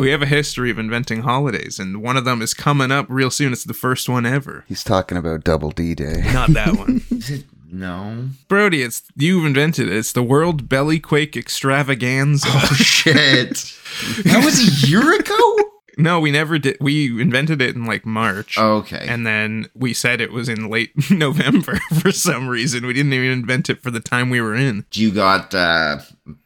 We have a history of inventing holidays, and one of them is coming up real soon. It's the first one ever. He's talking about Double D Day. Not that one. No. Brody, it's you've invented it. It's the World Belly Quake Extravaganza. Oh shit! that was a year ago. No, we never did. We invented it in like March. Okay. And then we said it was in late November for some reason. We didn't even invent it for the time we were in. Do you got uh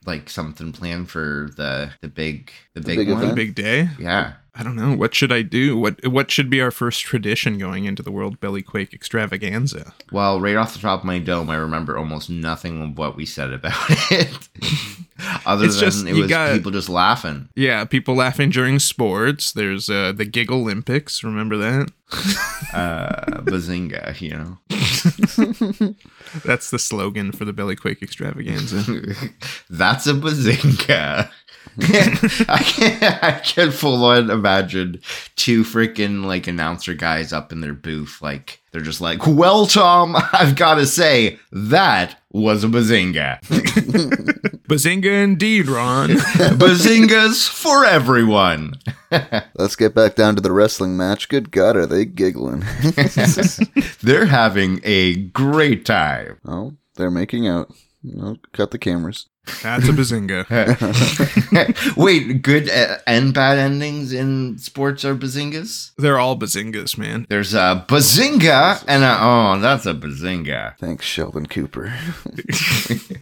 like something planned for the the big the big, big one? event? Big day. Yeah. I don't know. What should I do? What what should be our first tradition going into the World Belly Quake Extravaganza? Well, right off the top of my dome, I remember almost nothing of what we said about it. Other It's than just- it was got- people just laughing. Yeah, people laughing during sports. There's uh, the Gig Olympics. Remember that? Uh, bazinga, you know. That's the slogan for the Belly Quake Extravaganza. That's a bazinga. I can I can full on imagine two freaking like announcer guys up in their booth, like they're just like, "Well, Tom, I've got to say that was a bazinga. Bazinga indeed, Ron. Bazingas for everyone." Let's get back down to the wrestling match. Good God, are they giggling? They're having a great time. oh, they're making out. No, cut the cameras. That's a bazinga. Wait, good uh, and bad endings in sports are bazingas? They're all bazingas, man. There's a bazinga and a oh, that's a bazinga. Thanks, Sheldon Cooper.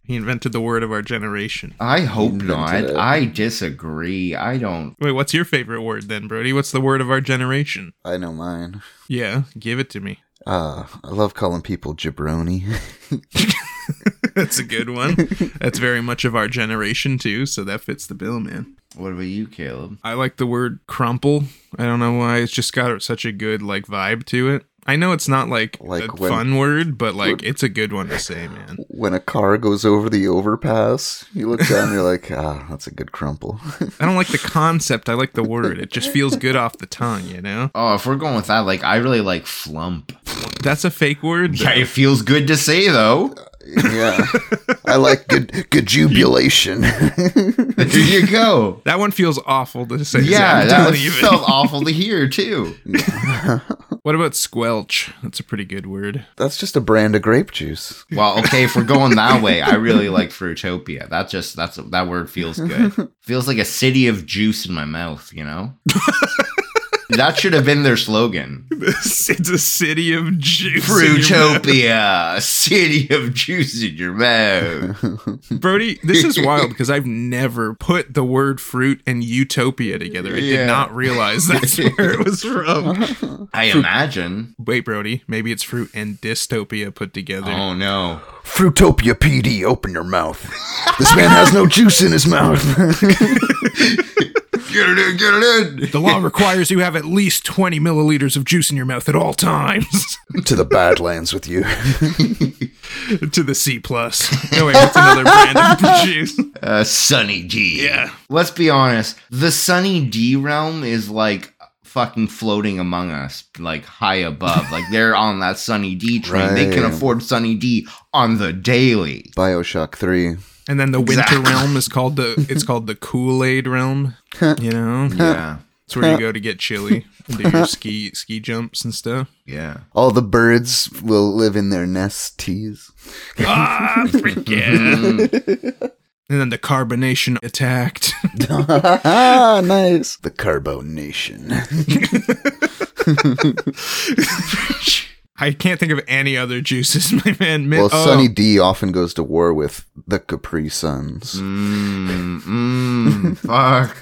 He invented the word of our generation. I hope not. it. I disagree. I don't. Wait, what's your favorite word then, Brody? What's the word of our generation? I know mine. Yeah, give it to me. Uh, I love calling people jabroni. That's a good one. That's very much of our generation too, so that fits the bill, man. What about you, Caleb? I like the word crumple. I don't know why. It's just got such a good like vibe to it. I know it's not like, Like a when- fun word, but like it's a good one to say, man. when a car goes over the overpass, you look down and you're like, ah, that's a good crumple. I don't like the concept. I like the word. It just feels good off the tongue, you know? Oh, if we're going with that, like I really like flump. That's a fake word. Yeah, it feels good to say though. Yeah. I like good good jubilation. There you go. That one feels awful to say. Yeah, Zach, that don't was, even. felt awful to hear too. What about squelch? That's a pretty good word. That's just a brand of grape juice. Well, okay, if we're going that way, I really like Fruitopia. That just that's that word feels good. feels like a city of juice in my mouth. You know. That should have been their slogan. it's a city of juice. in. Fruitopia, city of juice in your mouth. Brody, this is wild because I've never put the word fruit and utopia together. I Yeah. did not realize that's where it was from. I imagine. Wait, Brody, maybe it's fruit and dystopia put together. Oh no. Fruitopia PD, open your mouth. This man has no juice in his mouth. Get it in, get it in. The law requires you have at least 20 milliliters of juice in your mouth at all times. to the Badlands with you. to the C plus. No wait, that's another brand of juice. Uh, Sunny D. Yeah. Let's be honest. The Sunny D realm is like fucking floating among us, like high above. like they're on that Sunny D train. They can afford Sunny D on the daily. Bioshock 3. And then the winter realm is called the it's called the Kool-Aid realm. You know? Yeah. It's where you go to get chilly and do your ski ski jumps and stuff. Yeah. All the birds will live in their nesties. Ah, freak yeah. And then the carbonation attacked. ah, nice. The Carbonation. I can't think of any other juices, my man. Min- Well, oh, Sunny D often goes to war with the Capri Suns. Mmm. Mmm. Fuck.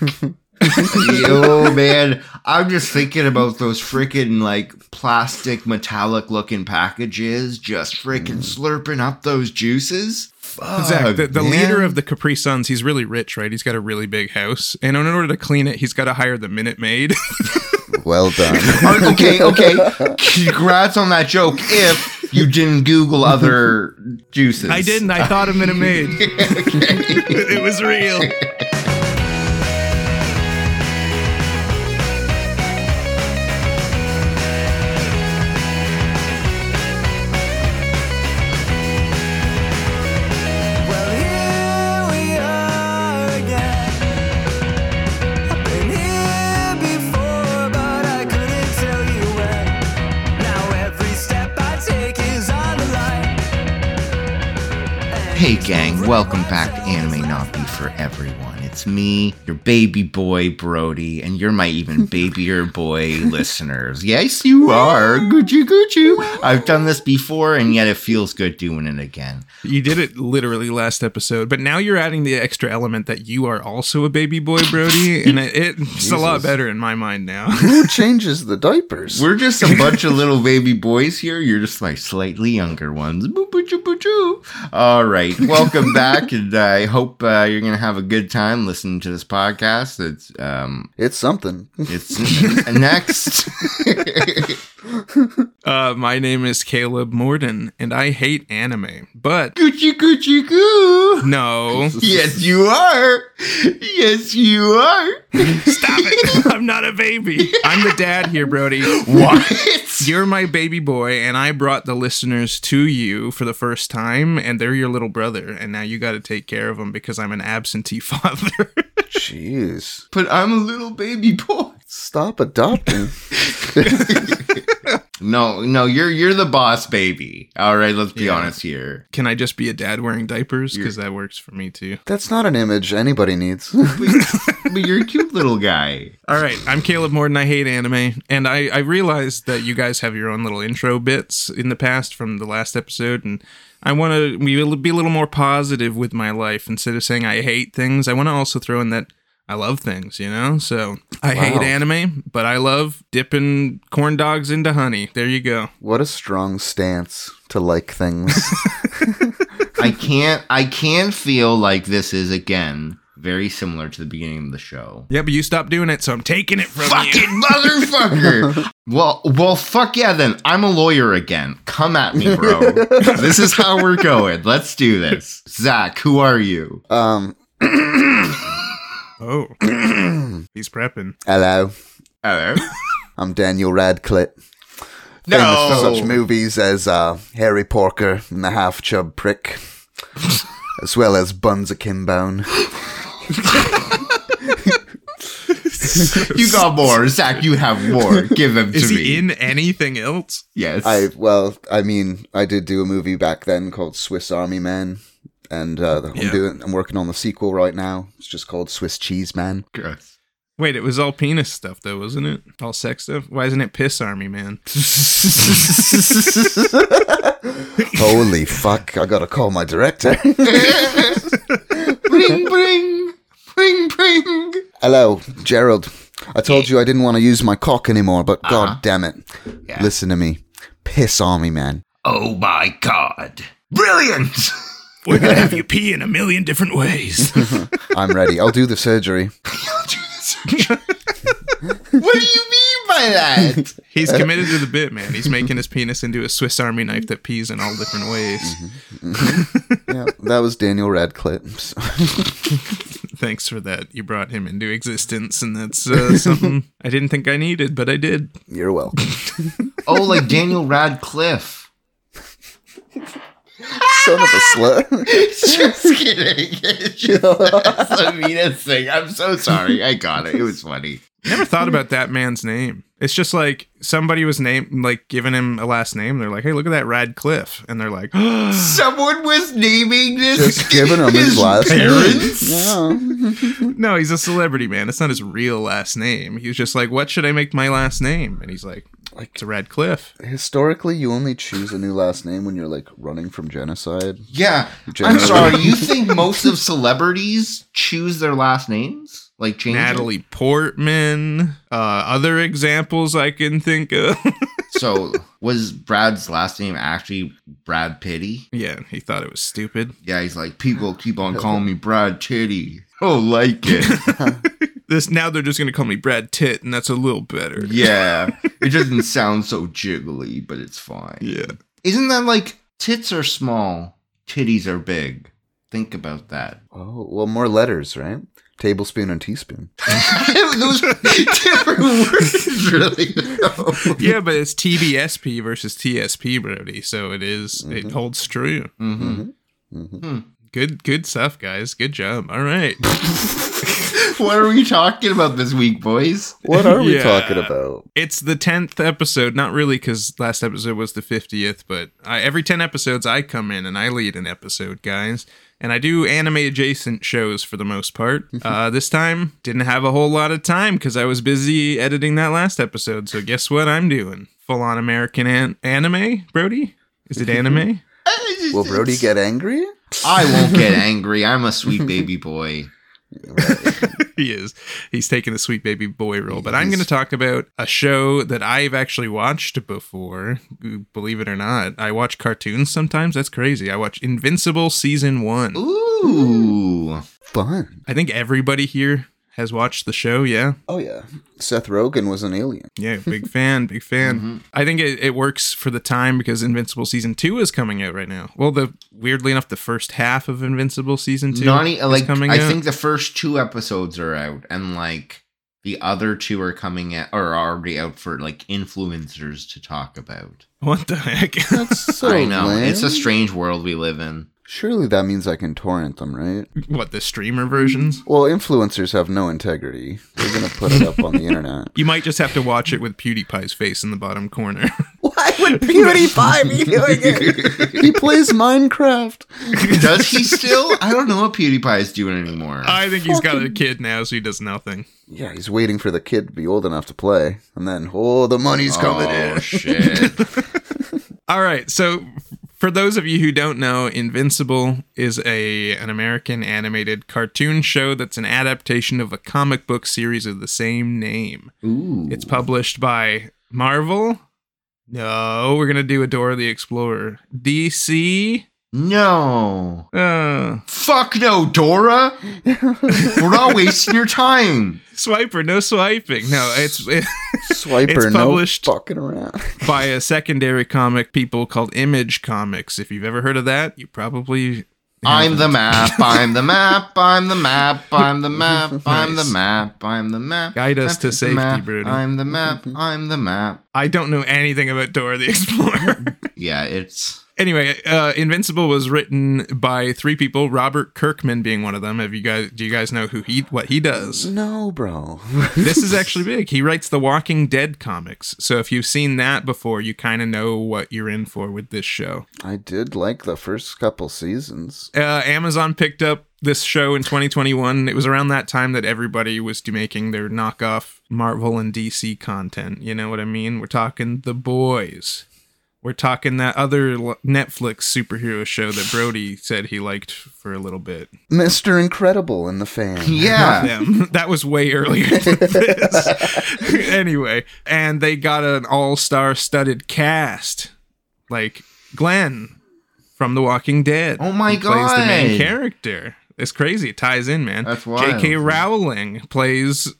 Yo, man, I'm just thinking about those freaking like plastic metallic looking packages, just freaking mm. slurping up those juices. Fuck, Zach, the, the leader of the Capri Suns, he's really rich, right? He's got a really big house. And in order to clean it, he's got to hire the Minute Maid. Well done. Are- okay, okay. Congrats on that joke. If you didn't Google other juices, I didn't. I thought of Minute Maid. it was real. Welcome back to Anime Not Be For Everyone. It's me, your baby boy Brody, and you're my even babyer boy listeners. Yes, you are. Gucci Gucci. I've done this before, and yet it feels good doing it again. You did it literally last episode, but now you're adding the extra element that you are also a baby boy, Brody, and it, it's a lot better in my mind now. Who changes the diapers? We're just a bunch of little baby boys here. You're just my slightly younger ones. Boo, boo, choo, boo, choo. All right, welcome back, and I hope uh, you're gonna have a good time listening to this podcast. It's um, it's something. it's next. Uh, my name is Caleb Morden, and I hate anime, but Gucci Gucci Goo. no, Yes, you are. Yes, you are. stop it! I'm not a baby. I'm the dad here, Brody. What? You're my baby boy, and I brought the listeners to you for the first time, and they're your little brother, and now you got to take care of them because I'm an absentee father. Jeez. But I'm a little baby boy. Stop adopting. No, no, you're you're the boss baby. All right, let's be Yeah. honest here. Can I just be a dad wearing diapers? Because that works for me too. That's not an image anybody needs. But you're a cute little guy. All right, I'm Caleb Morden. I hate anime, and I I realized that you guys have your own little intro bits in the past from the last episode, and I want to be a little more positive with my life instead of saying I hate things. I want to also throw in that I love things, you know. So I hate anime, but I love dipping corn dogs into honey. There you go. what a strong stance to like things. I can't I can feel like this is again very similar to the beginning of the show. Yeah, but you stopped doing it, so I'm taking it from you. Fucking motherfucker. well, well, fuck yeah. Then I'm a lawyer again. Come at me, bro. this is how we're going. Let's do this. Zach, who are you? um, Oh, he's prepping. hello. Hello. I'm Daniel Radcliffe. No. Famous for such movies as uh, Harry Porker and the Half Chub Prick, as well as Buns Akimbone. You got more, Zach. You have more. Give them to Is me. he in anything else? yes. I well, I mean, I did do a movie back then called Swiss Army Man, and uh, I'm Yeah. doing. I'm working on the sequel right now. It's just called Swiss Cheese Man. Gross. Wait, it was all penis stuff though, wasn't it? All sex stuff. Why isn't it piss army, man? Holy fuck! I gotta call my director. bring, bring, bring, bring. Hello, Gerald. I told you I didn't want to use my cock anymore, but Uh-huh. god damn it! Yeah. Listen to me, Piss Army Man. Oh my god. Brilliant. We're gonna have you pee in a million different ways. I'm ready. I'll do the surgery. what do you mean by that? He's committed to the bit, man. He's making his penis into a Swiss Army knife that pees in all different ways. Yeah, that was Daniel Radcliffe. Thanks for that. You brought him into existence, and that's uh, something I didn't think I needed, but I did. You're welcome. Oh, like Daniel Radcliffe. Son of a slut. Just kidding. It's just that's the meanest thing. I'm so sorry. I got it. It was funny. Never thought about that man's name. It's just like somebody was named, like giving him a last name. They're like, "Hey, look at that Radcliffe," and they're like, Someone was naming this. Just giving him his last parents. name. Yeah. "No, he's a celebrity, man. It's not his real last name." He was just like, "What should I make my last name?" And he's like, Like- "It's a Radcliffe." Historically, you only choose a new last name when you're like running from genocide. Yeah. I'm sorry. You think most of celebrities choose their last names? Like change it? Natalie Portman. Uh, other examples I can think of. So was Brad's last name actually Brad Pitty? yeah, he thought it was stupid. Yeah, he's like, people keep on calling me Brad Titty. Oh, like it. This now they're just gonna call me Brad Tit, and that's a little better. yeah. It doesn't sound so jiggly, but it's fine. Yeah. Isn't that like tits are small, titties are big? Think about that. Oh, well, more letters, right? Tablespoon and teaspoon. Those are different words, really. though. Yeah, but it's TBSP versus TSP, Brody. So it is- It holds true. Mhm. hmm Hmm. Good good stuff, guys. Good job. All right. what are we talking about this week, boys? What are we Yeah. talking about? It's the 10th episode, not really cuz last episode was the 50th, but I, every 10 episodes I come in and I lead an episode, guys. And I do anime adjacent shows for the most part. Uh, this time didn't have a whole lot of time cuz I was busy editing that last episode. So guess what I'm doing? Full on American an- anime, Brody? Is it anime? Will Brody get angry? I won't get angry. I'm a sweet baby boy. he is. He's taking the sweet baby boy role. But I'm going to talk about a show that I've actually watched before. Believe it or not, I watch cartoons sometimes. That's crazy. I watch Invincible season one. Ooh. Fun. I think everybody here has watched the show. Yeah, Oh yeah. Seth Rogen was an alien. yeah, big fan, big fan. Mm-hmm. I think it, it works for the time because Invincible season two is coming out right now. Well, the weirdly enough, the first half of Invincible season two Not e- is like coming I out. think the first two episodes are out, and like the other two are coming out or are already out for like influencers to talk about. what the heck? That's so I know lame. it's a strange world we live in. Surely that means I can torrent them, right? what the streamer versions? Well, influencers have no integrity. They're gonna put it up on the internet. You might just have to watch it with PewDiePie's face in the bottom corner. Why would PewDiePie be doing it? he plays Minecraft. Does he still? I don't know what PewDiePie is doing anymore. I think he's got a kid now, so he does nothing. Yeah, he's waiting for the kid to be old enough to play, and then oh, the money's coming oh in. shit! All right, so for those of you who don't know, Invincible is a an American animated cartoon show that's an adaptation of a comic book series of the same name. Ooh, It's published by Marvel. No, we're gonna do Adora the Explorer. DC. No. Uh, Fuck no, Dora. We're not wasting your time. swiper, no swiping. No, it's it, Swiper, It's no published- fucking around. by a secondary comic people called Image Comics. If you've ever heard of that, you probably I'm the map. I'm the map. I'm the map. I'm the map. I'm the map. I'm the map. Guide us I'm to safety, map. Brody. I'm the map. I'm the map. I don't know anything about Dora the Explorer. Yeah, it's anyway, uh, Invincible was written by three people. Robert Kirkman being one of them. Have you guys? Do you guys know who he what he does? No, bro. this is actually big. He writes the Walking Dead comics. So if you've seen that before, you kind of know what you're in for with this show. I did like the first couple seasons. Uh, Amazon picked up this show in 2021. It was around that time that everybody was making their knockoff Marvel and DC content. You know what I mean? We're talking The Boys. We're talking that other Netflix superhero show that Brody said he liked for a little bit. Mr. Incredible and the fan. yeah. Them. That was way earlier than this. anyway, and they got an all-star studded cast. Like Glenn from The Walking Dead. Oh my god. Plays the main character. It's crazy. It ties in, man. That's wild. J.K. Rowling plays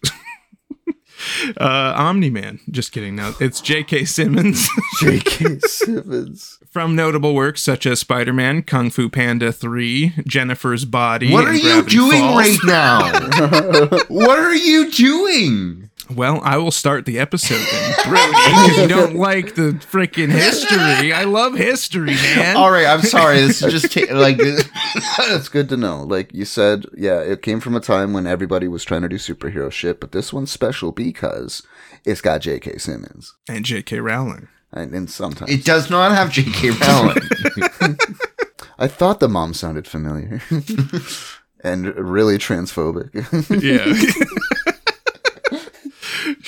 uh Omni Man. Just kidding. No, it's J.K. Simmons J.K. Simmons. from notable works such as Spider-Man, Kung Fu Panda 3, Jennifer's Body. What are you Gravity doing Falls. right now? what are you doing? Well, I will start the episode then, Brody, you don't like the freaking history. I love history, man. All right, I'm sorry. This is just ta- like it's good to know. Like you said, yeah, it came from a time when everybody was trying to do superhero shit, but this one's special because it's got J.K. Simmons. And J.K. Rowling. And, and sometimes. it does not have J.K. Rowling. I thought the mom sounded familiar. and really transphobic. Yeah.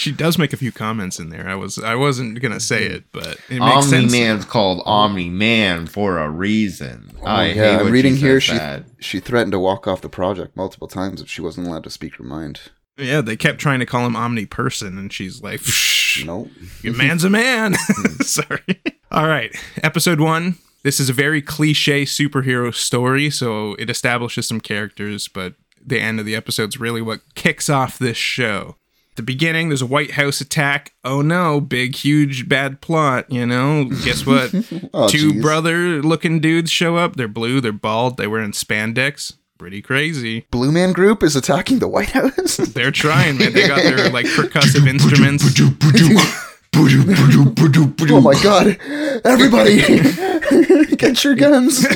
She does make a few comments in there. I was I wasn't gonna say it, but it makes Omni sense. Man's called Omni Man for a reason. Oh, I Oh, hate yeah, I'm when reading she here. says She that. she threatened to walk off the project multiple times if she wasn't allowed to speak her mind. Yeah, they kept trying to call him Omni Person, and she's like, Shh, Nope. your man's a man. Hmm. Sorry. All right, episode one. This is a very cliche superhero story, so it establishes some characters, but the end of the episode's really what kicks off this show. The beginning, there's a White House attack. Oh no, big, huge, bad plot, you know? Guess what? Oh, Two jeez. brother looking dudes show up. They're blue, they're bald, they wearing spandex. Pretty crazy. Blue Man Group is attacking the White House. They're trying, man. They got their like percussive instruments. oh my god! Everybody, get your guns.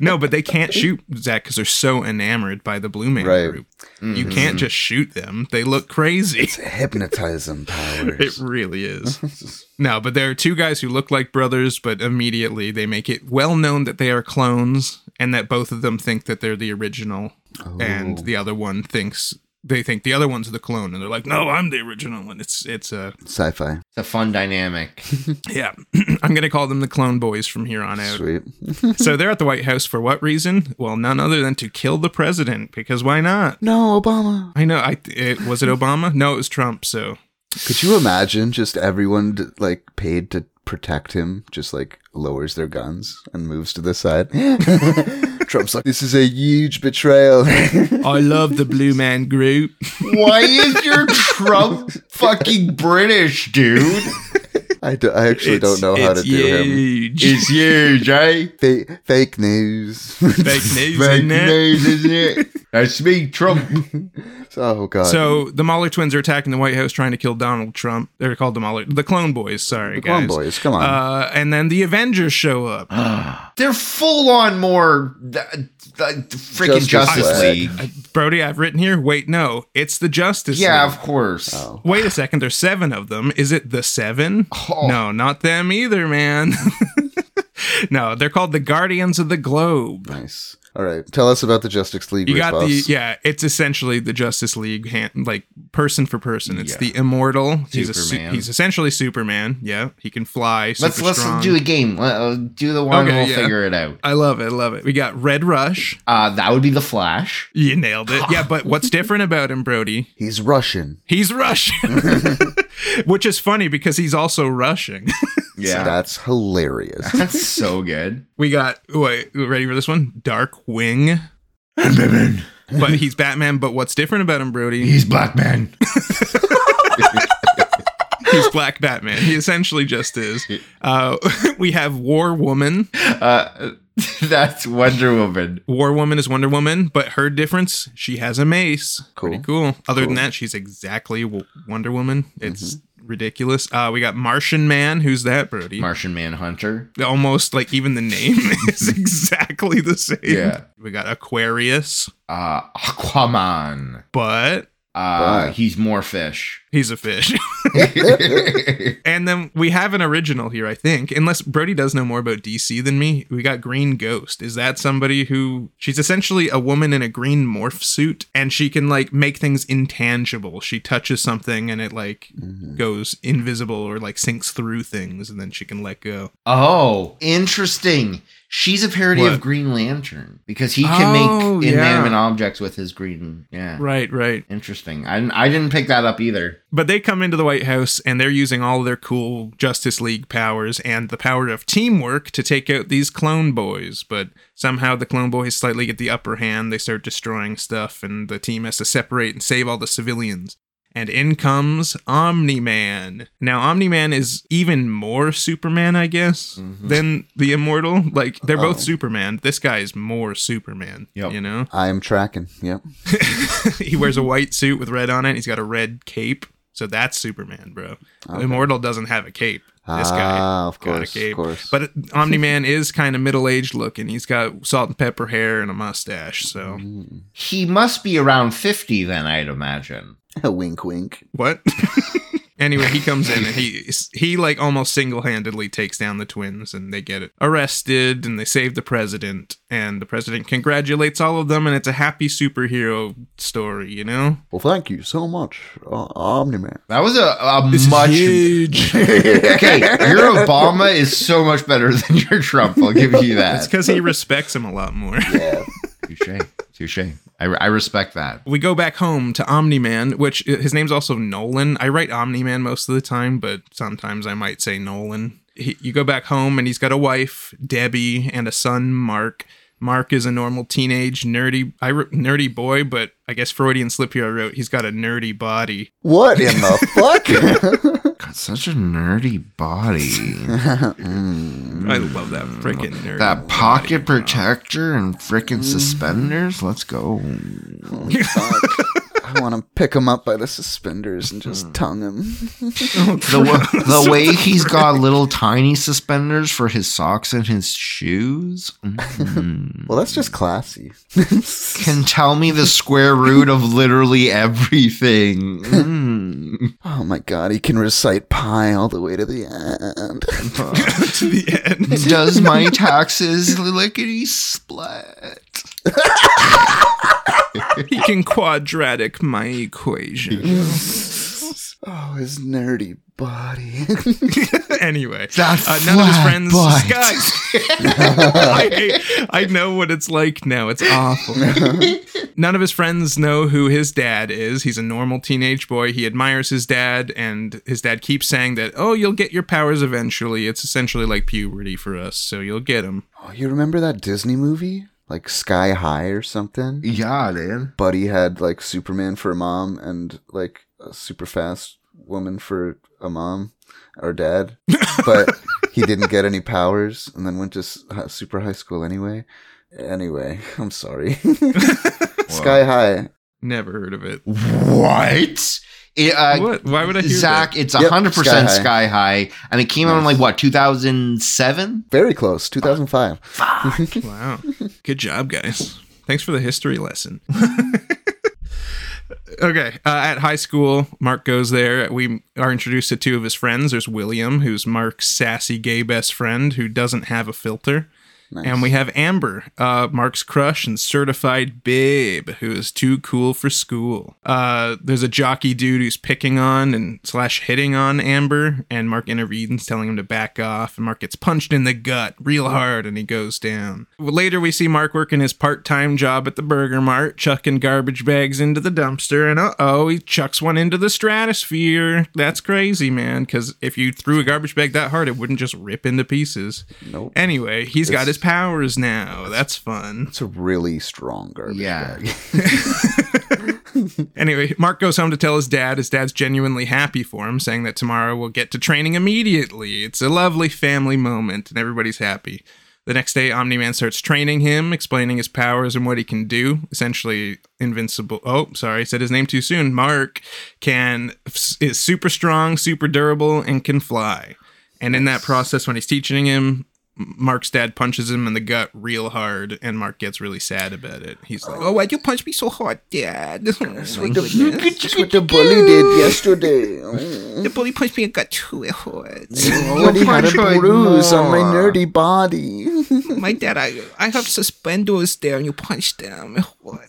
No, but they can't shoot Zach because they're so enamored by the Blue Man Right. group. You mm-hmm. can't just shoot them; they look crazy. It's hypnotism powers. It really is. no, but there are two guys who look like brothers, but immediately they make it well known that they are clones and that both of them think that they're the original. And oh. the other one thinks they think the other one's the clone and they're like, "No, I'm the original." And it's it's a Sci-fi. It's a fun dynamic. yeah. I'm going to call them the clone boys from here on out. Sweet. so they're at the White House for what reason? Well, none other than to kill the president because why not? No, Obama. I know. I it was it Obama? No, it was Trump. So Could you imagine just everyone d- like paid to protect him just like lowers their guns and moves to the side? Trump's like, this is a huge betrayal. I love the Blue Man Group. Why is your Trump fucking British, dude? I, do, I actually don't know how to It's do him. huge. It's huge, eh? Fa- fake news. Fake news, Fake isn't news, isn't it? That's me, Trump. oh god. So the Mauler twins are attacking the White House, trying to kill Donald Trump. They're called the Mauler, the Clone Boys. Sorry, the Clone guys. Boys, come on. Uh, and then the Avengers show up. They're full on more freaking Justice Justice, League. League. Brody, I've written here. Wait, no, it's the Justice League. Yeah, League. of course. oh. Wait a second, there's seven of them. Is it the seven? Oh. No, not them either, man. no, they're called the Guardians of the Globe. Nice. All right. Tell us about the Justice League You got the yeah. It's essentially the Justice League, hand, like person for person. It's Yeah. the immortal. He's su- he's essentially Superman. Yeah, he can fly. Super Let's let's strong. do a game. Uh, do the one. Okay, we'll yeah. figure it out. I love it. I love it. We got Red Rush. Uh, that would be the Flash. You nailed it. Yeah, but what's different about him, Brody? He's Russian. He's Russian, which is funny because he's also rushing. Yeah, That's hilarious. that's so good. we got wait, ready for this one? Dark Wing. Batman. But he's Batman. But what's different about him, Brody? He's Black Man. He's Black Batman. He essentially just is. Uh, we have War Woman. Uh, that's Wonder Woman. War Woman is Wonder Woman, but her difference, she has a mace. Cool. Pretty cool. Other than that, she's exactly Wonder Woman. It's ridiculous. Uh, we got Martian Man. Who's that, Brody? Martian Manhunter. Almost like even the name is exactly the same. Yeah. We got Aquarius, Uh, Aquaman. but Uh, But- he's more fish. he's a fish. and then we have an original here, I think. Unless Brody does know more about DC than me. We got Green Ghost. Is that somebody who she's essentially a woman in a green morph suit and she can like make things intangible. She touches something and it like goes invisible or like sinks through things and then she can let go. oh, interesting. She's a parody What? of Green Lantern because he can Oh, make yeah. inanimate objects with his green. Yeah. Right, right. Interesting. I didn't, I didn't pick that up either. But they come into the White House and they're using all their cool Justice League powers and the power of teamwork to take out these clone boys. But somehow the clone boys slightly get the upper hand. They start destroying stuff and the team has to separate and save all the civilians. And in comes Omni Man. Now, Omni Man is even more Superman, I guess, than the Immortal. Like, they're both Oh. Superman. This guy is more Superman. Yep. You know? I'm tracking. Yep. he wears a white suit with red on it. He's got a red cape. So that's Superman, bro. Immortal doesn't have a cape. This guy Ah, of got a course, cape. of course. But Omni Man is kind of middle aged looking. He's got salt and pepper hair and a mustache. So He must be around 50 then, I'd imagine. wink, wink. what? anyway, he comes in and he he like almost single handedly takes down the twins and they get arrested and they save the president and the president congratulates all of them and it's a happy superhero story. You know. Well, thank you so much, uh, Omni Man. That was a, a This is much. huge. okay, your Obama is so much better than your Trump. I'll give you that. It's because he respects him a lot more. Yeah. Touche. Touche. I, I respect that. We go back home to Omni Man, which uh, his name's also Nolan. I write Omni Man most of the time, but sometimes I might say Nolan. He, you go back home and he's got a wife, Debbie, and a son, Mark. Mark is a normal teenage nerdy, I wrote nerdy boy, but I guess Freudian slip here. I wrote he's got a nerdy body. What in the fuck? Got such a nerdy body. Mm. I love that freaking nerd. that pocket protector and freaking suspenders. Let's go. I want to pick him up by the suspenders and just tongue him. The, wa- the way he's got little tiny suspenders for his socks and his shoes. Mm. Well, that's just classy. Can tell me the square root of literally everything. Mm. Oh my god, he can recite pi all the way to the end. to the end. Does my taxes lickety split? He can quadratic my equation. Oh, his nerdy body. anyway, That uh, none of his friends. butt. Guys, I, I know what it's like now. It's awful. none of his friends know who his dad is. He's a normal teenage boy. He admires his dad, and his dad keeps saying that, "Oh, you'll get your powers eventually." It's essentially like puberty for us, so you'll get them. oh, you remember that Disney movie? Like Sky High or something? Yeah, man. Buddy had like Superman for a mom and like a super fast woman for a mom or dad. But he didn't get any powers and then went to super high school anyway. Anyway, I'm sorry. Sky High. Never heard of it. What? It, uh, what? Why would I hear Zach, that? it's Yep, hundred Sky percent High. sky high, and it came out in like what, two thousand seven? Very close. 2005. Wow. Good job, guys. Thanks for the history lesson. okay. Uh, at high school, Mark goes there. We are introduced to two of his friends. There's William, who's Mark's sassy gay best friend who doesn't have a filter. Nice. And we have Amber, uh, Mark's crush and certified babe, who is too cool for school. Uh, there's a jockey dude who's picking on and slash hitting on Amber, and Mark intervenes, telling him to back off. And Mark gets punched in the gut real hard, and he goes down. Later, we see Mark working his part-time job at the Burger Mart, chucking garbage bags into the dumpster, and uh oh, he chucks one into the stratosphere. That's crazy, man. Because if you threw a garbage bag that hard, it wouldn't just rip into pieces. Nope. Anyway, he's got It's- his powers now. That's fun. It's a really strong garbage Yeah. Anyway, Mark goes home to tell his dad. His dad's genuinely happy for him, saying that tomorrow we'll get to training immediately. It's a lovely family moment, and everybody's happy. The next day, Omni Man starts training him, explaining his powers and what he can do. Essentially, invincible. Oh, sorry, I said his name too soon. Mark can is super strong, super durable, and can fly. And in that process, when he's teaching him, Mark's dad punches him in the gut real hard, and Mark gets really sad about it. He's like, "Oh, why'd you punch me so hard, Dad?" That's what mm-hmm. the bully did yesterday. The bully punched me in the gut too hard. I already had a bruise on my nerdy body. My dad, I, I have suspenders there, and you punched them. What?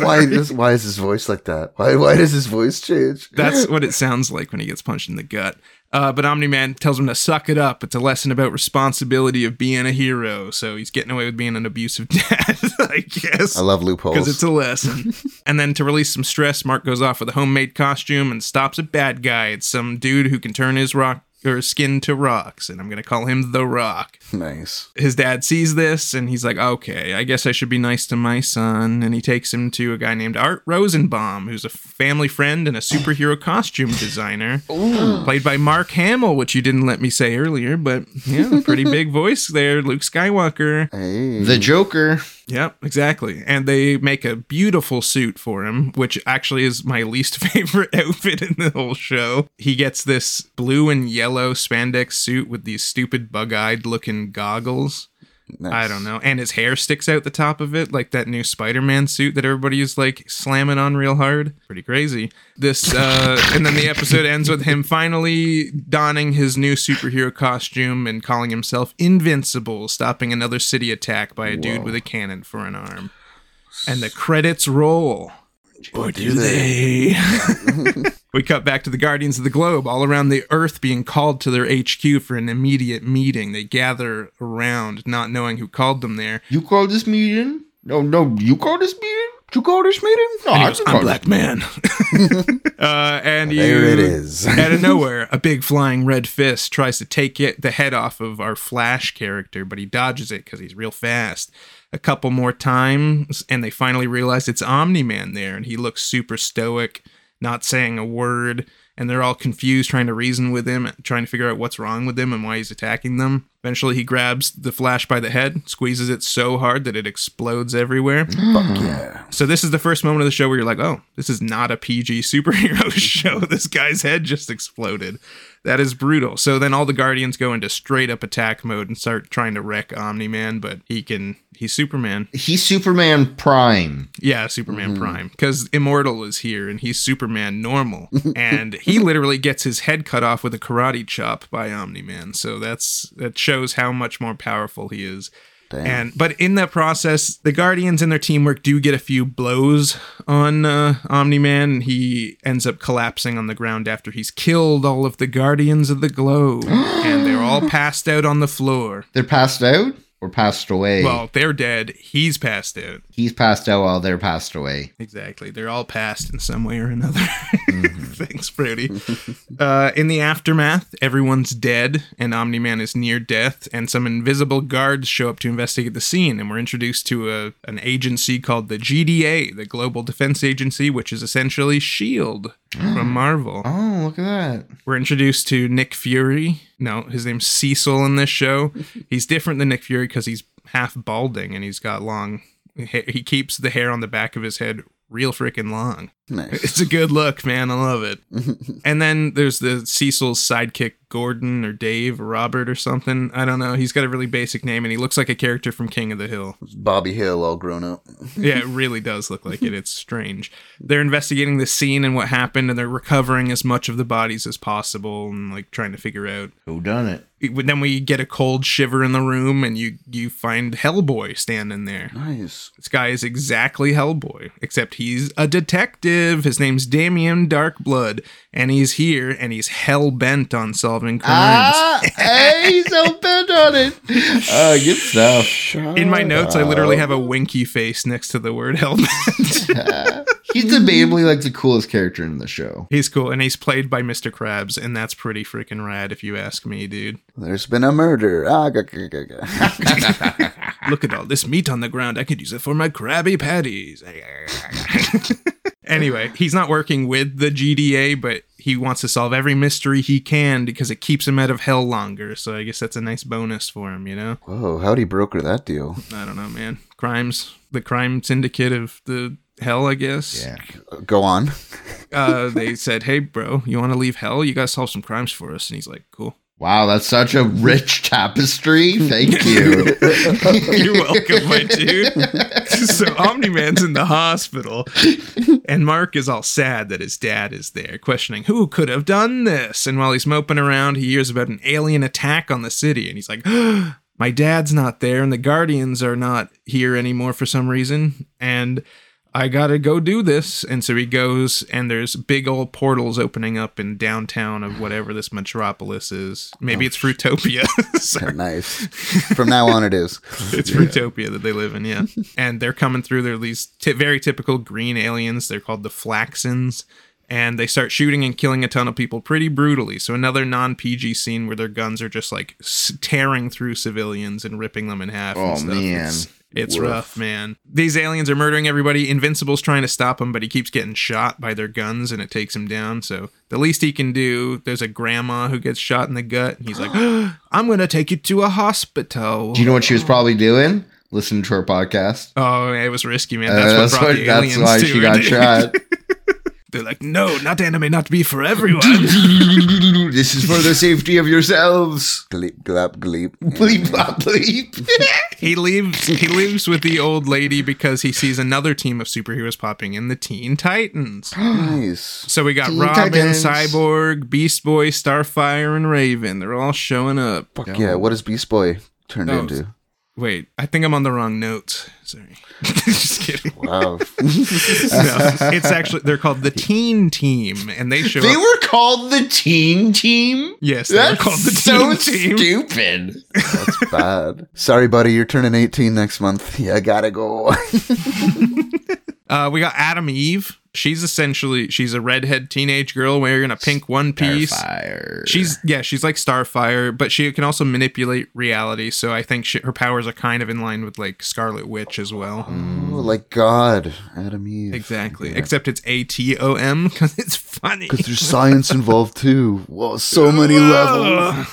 why, this, why is his voice like that? Why, why does his voice change? That's what it sounds like when he gets punched in the gut. Uh, but Omni Man tells him to suck it up. It's a lesson about responsibility of being a hero. So he's getting away with being an abusive dad, I guess. I love loopholes. because it's a lesson. and then to release some stress, Mark goes off with a homemade costume and stops a bad guy. It's some dude who can turn his rock or skin to rocks, and I'm gonna call him the Rock. Nice. His dad sees this and he's like, "Okay, I guess I should be nice to my son." And he takes him to a guy named Art Rosenbaum, who's a family friend and a superhero costume designer, played by Mark Hamill, which you didn't let me say earlier, but yeah, pretty big voice there, Luke Skywalker. Hey. The Joker. Yep, exactly. And they make a beautiful suit for him, which actually is my least favorite outfit in the whole show. He gets this blue and yellow spandex suit with these stupid bug eyed looking goggles. Nice. I don't know. And his hair sticks out the top of it, like that new Spider Man suit that everybody is like slamming on real hard. Pretty crazy. This, uh, and then the episode ends with him finally donning his new superhero costume and calling himself Invincible, stopping another city attack by a dude with a cannon for an arm. And the credits roll. Or do they? we cut back to the Guardians of the Globe, all around the Earth being called to their HQ for an immediate meeting. They gather around, not knowing who called them there. You called this meeting? No, no, you called this meeting? You called this meeting? No, And I goes, I'm call black man. uh, and you, There it is. out of nowhere, a big flying red fist tries to take it, the head off of our Flash character, but he dodges it because he's real fast. A couple more times, and they finally realize it's Omni Man there, and he looks super stoic, not saying a word. and they're all confused, trying to reason with him, trying to figure out what's wrong with him and why he's attacking them. Eventually, he grabs the Flash by the head, squeezes it so hard that it explodes everywhere. Fuck hmm. yeah. So this is the first moment of the show where you're like, "Oh, this is not a PG superhero show. This guy's head just exploded. That is brutal." So then all the Guardians go into straight up attack mode and start trying to wreck Omni Man, but he can. He's Superman. He's Superman Prime. Yeah, Superman mm-hmm. Prime. Because Immortal is here and he's Superman normal. and he literally gets his head cut off with a karate chop by Omni Man. So that's that shows how much more powerful he is. Damn. And but in that process, the Guardians and their teamwork do get a few blows on uh, Omni Man, he ends up collapsing on the ground after he's killed all of the Guardians of the Globe, and they're all passed out on the floor. They're passed out or passed away. Well, they're dead. He's passed out. He's passed out while they're passed away. Exactly. They're all passed in some way or another. Thanks, Brody. uh, in the aftermath, everyone's dead, and Omni Man is near death, and some invisible guards show up to investigate the scene, and we're introduced to a, an agency called the GDA, the Global Defense Agency, which is essentially S.H.I.E.L.D. From oh. Marvel. Oh, look at that. We're introduced to Nick Fury. No, his name's Cecil in this show. He's different than Nick Fury because he's half balding and he's got long. ha- He keeps the hair on the back of his head real freaking long. Nice. It's a good look, man. I love it. and then there's the Cecil's sidekick, Gordon or Dave or Robert or something. I don't know. He's got a really basic name and he looks like a character from King of the Hill. It's Bobby Hill all grown up. Yeah, it really does look like it. It's strange. They're investigating the scene and what happened, and they're recovering as much of the bodies as possible and like trying to figure out. Who done it? Then we get a cold shiver in the room, and you you find Hellboy standing there. Nice. This guy is exactly Hellboy, except he's a detective. His name's Damien Darkblood, and he's here, and he's hell bent on solving crimes. Ah, hey, he's so bent on it. Uh, good stuff. In my notes, I literally have a winky face next to the word hell bent. He's debatably like the coolest character in the show. he's cool, and he's played by Mr. Krabs, and that's pretty freaking rad, if you ask me, dude. There's been a murder. Ah. Look at all this meat on the ground. I could use it for my Krabby Patties. Anyway, he's not working with the GDA, but he wants to solve every mystery he can because it keeps him out of hell longer. So I guess that's a nice bonus for him, you know? Whoa, how'd he broker that deal? I don't know, man. Crimes, the crime syndicate of the hell, I guess. Yeah. Go on. Uh, they said, hey, bro, you want to leave hell? You got to solve some crimes for us. And he's like, cool. Wow, that's such a rich tapestry. Thank you. You're welcome, my dude. so Omni Man's in the hospital, and Mark is all sad that his dad is there, questioning who could have done this. And while he's moping around, he hears about an alien attack on the city, and he's like, "My dad's not there, and the Guardians are not here anymore for some reason." And I gotta go do this. And so he goes, and there's big old portals opening up in downtown of whatever this metropolis is. Maybe it's oh, Fruitopia. Nice. From now on, it is. It's Fruitopia that they live in, yeah. And they're coming through. They're these t- very typical green aliens. They're called the Flaxans. And they start shooting and killing a ton of people pretty brutally. So another non-PG scene where their guns are just like tearing through civilians and ripping them in half. Oh, and stuff. man. It's, it's Woof. rough, man. These aliens are murdering everybody. Invincible's trying to stop him, but he keeps getting shot by their guns and it takes him down. So the least he can do, there's a grandma who gets shot in the gut. And he's like, I'm going to take you to a hospital. Do you know what she was probably doing? Listening to her podcast. Oh, it was risky, man. Uh, That's That's, what brought what, the that's aliens why to she her, got dude. shot. They're like, no, not anime, not be for everyone. this is for the safety of yourselves. Gleep, glap, gleep. Bleep, blop, bleep. he leaves. He leaves with the old lady because he sees another team of superheroes popping in, the Teen Titans. Nice. So we got Teen Robin, Titans. Cyborg, Beast Boy, Starfire, and Raven. They're all showing up. Fuck yeah. What does Beast Boy turned Oh, into? Wait, I think I'm on the wrong notes. Sorry, just kidding. Wow. No, it's actually they're called the Teen Team, and they show They up. were called the Teen Team. yes, they were That's called the so Teen Team. stupid. That's bad. Sorry, buddy. You're turning 18 next month. Yeah, I gotta go. Uh, we got Atom Eve, She's essentially she's a redhead teenage girl wearing a pink one piece. Starfire. She's yeah, she's like Starfire, but she can also manipulate reality. So I think she, her powers are kind of in line with like Scarlet Witch as well. Oh, like God, Adam Eve. Exactly, except it's A T O M because it's funny. Because there's science involved too. Whoa, so many levels.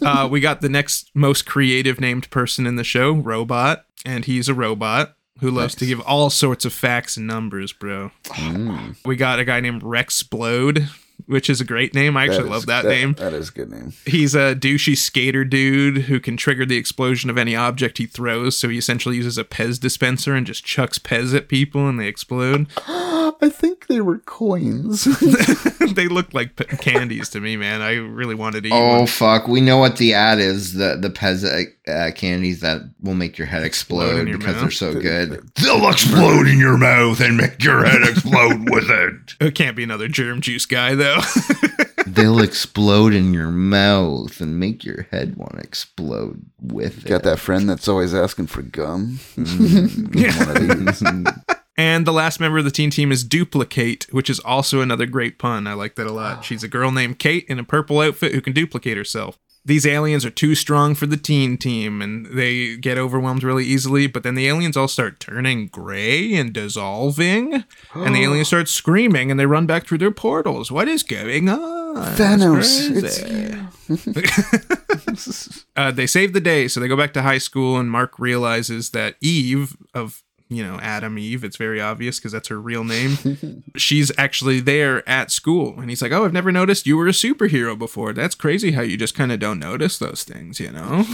uh, we got the next most creative named person in the show, Robot, and he's a robot who loves to give all sorts of facts and numbers, bro. Mm, We got a guy named Rex Rexplode, which is a great name. I actually is- love that, name. That is a good name. He's a douchey skater dude who can trigger the explosion of any object he throws. So he essentially uses a Pez dispenser and just chucks Pez at people and they explode. I think they were coins. they look like p- candies to me, man. I really wanted to eat Oh one. fuck! We know what the ad is. The the Pez uh, candies that will make your head Explode explode, your because mouth? they're so good. They'll explode in your mouth and make your head explode with it. It can't be another germ juice guy, though. They'll explode in your mouth and make your head want to explode with it. Got that friend that's always asking for gum. Yeah. One of these. And the last member of the teen team is Dupli-Kate, which is also another great pun. I like that a lot. She's a girl named Kate in a purple outfit who can duplicate herself. These aliens are too strong for the teen team and they get overwhelmed really easily, but then the aliens all start turning gray and dissolving. and the aliens start screaming and they run back through their portals. What is going on? Thanos, It's uh, they save the day, so they go back to high school, and Mark realizes that Eve of you know Atom Eve, it's very obvious because that's her real name. she's actually there at school, and he's like, "Oh, I've never noticed you were a superhero before. That's crazy how you just kind of don't notice those things, you know."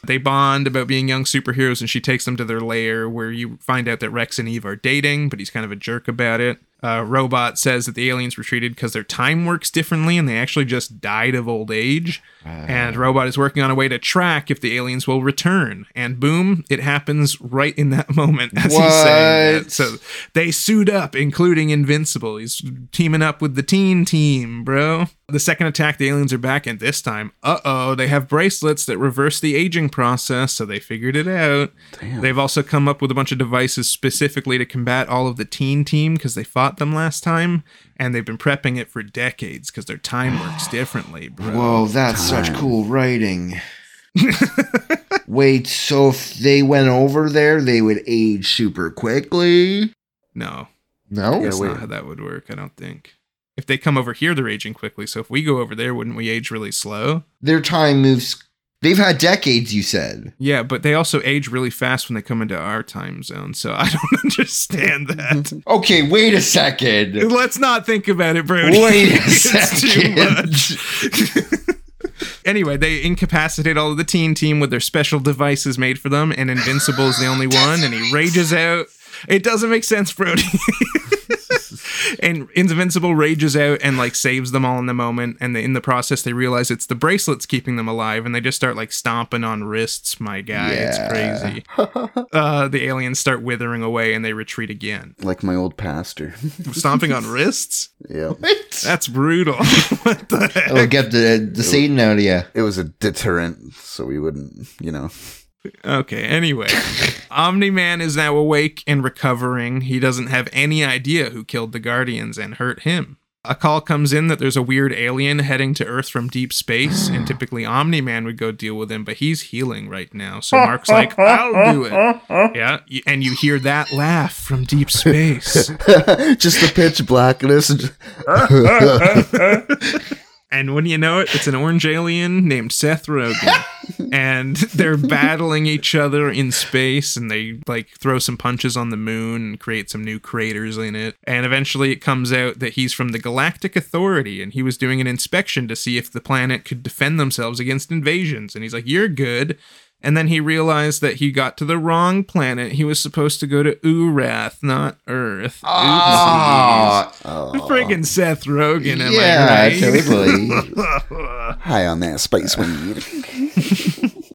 they bond about being young superheroes, and she takes them to their lair where you find out that Rex and Eve are dating, but he's kind of a jerk about it. Uh, Robot says that the aliens were treated because their time works differently and they actually just died of old age. and Robot is working on a way to track if the aliens will return. And boom, it happens right in that moment as he's saying that. So they suit up, including Invincible. He's teaming up with the teen team, bro. The second attack, the aliens are back, and this time, uh oh, they have bracelets that reverse the aging process, so they figured it out. Damn. They've also come up with a bunch of devices specifically to combat all of the teen team because they fought them last time, and they've been prepping it for decades because their time works differently, bro. Whoa, that's such cool writing. Wait, so if they went over there, they would age super quickly? No, No? that's wait. not how that would work, I don't think. If they come over here, they're aging quickly. So if we go over there, wouldn't we age really slow? Their time moves. They've had decades, you said. Yeah, but they also age really fast when they come into our time zone. So I don't understand that. Okay, wait a second. Let's not think about it, Brody. Wait a It's too second. much. anyway, they incapacitate all of the teen team with their special devices made for them, and Invincible is the only one, and he rages out. It doesn't make sense, Brody. And Invincible rages out and like saves them all in the moment, and they, in the process they realize it's the bracelets keeping them alive, and they just start like stomping on wrists. My guy, Yeah. it's crazy. uh, the aliens start withering away, and they retreat again, like my old pastor. stomping on wrists. yeah. That's brutal. what the heck? It'll get the, the Satan out of you. It was a deterrent, so we wouldn't, you know. Okay, anyway. Omni Man is now awake and recovering. He doesn't have any idea who killed the Guardians and hurt him. A call comes in that there's a weird alien heading to Earth from deep space, and typically Omni Man would go deal with him, but he's healing right now. So Mark's like, I'll do it. Yeah, and you hear that laugh from deep space. Just the pitch blackness. And when you know it, it's an orange alien named Seth Rogen. and they're battling each other in space and they like throw some punches on the moon and create some new craters in it. And eventually it comes out that he's from the Galactic Authority and he was doing an inspection to see if the planet could defend themselves against invasions. And he's like, You're good. And then he realized that he got to the wrong planet. He was supposed to go to Urath, not Earth. Ah, Oh, Friggin' Seth Rogen, am yeah, I right? totally. high on that spice weed.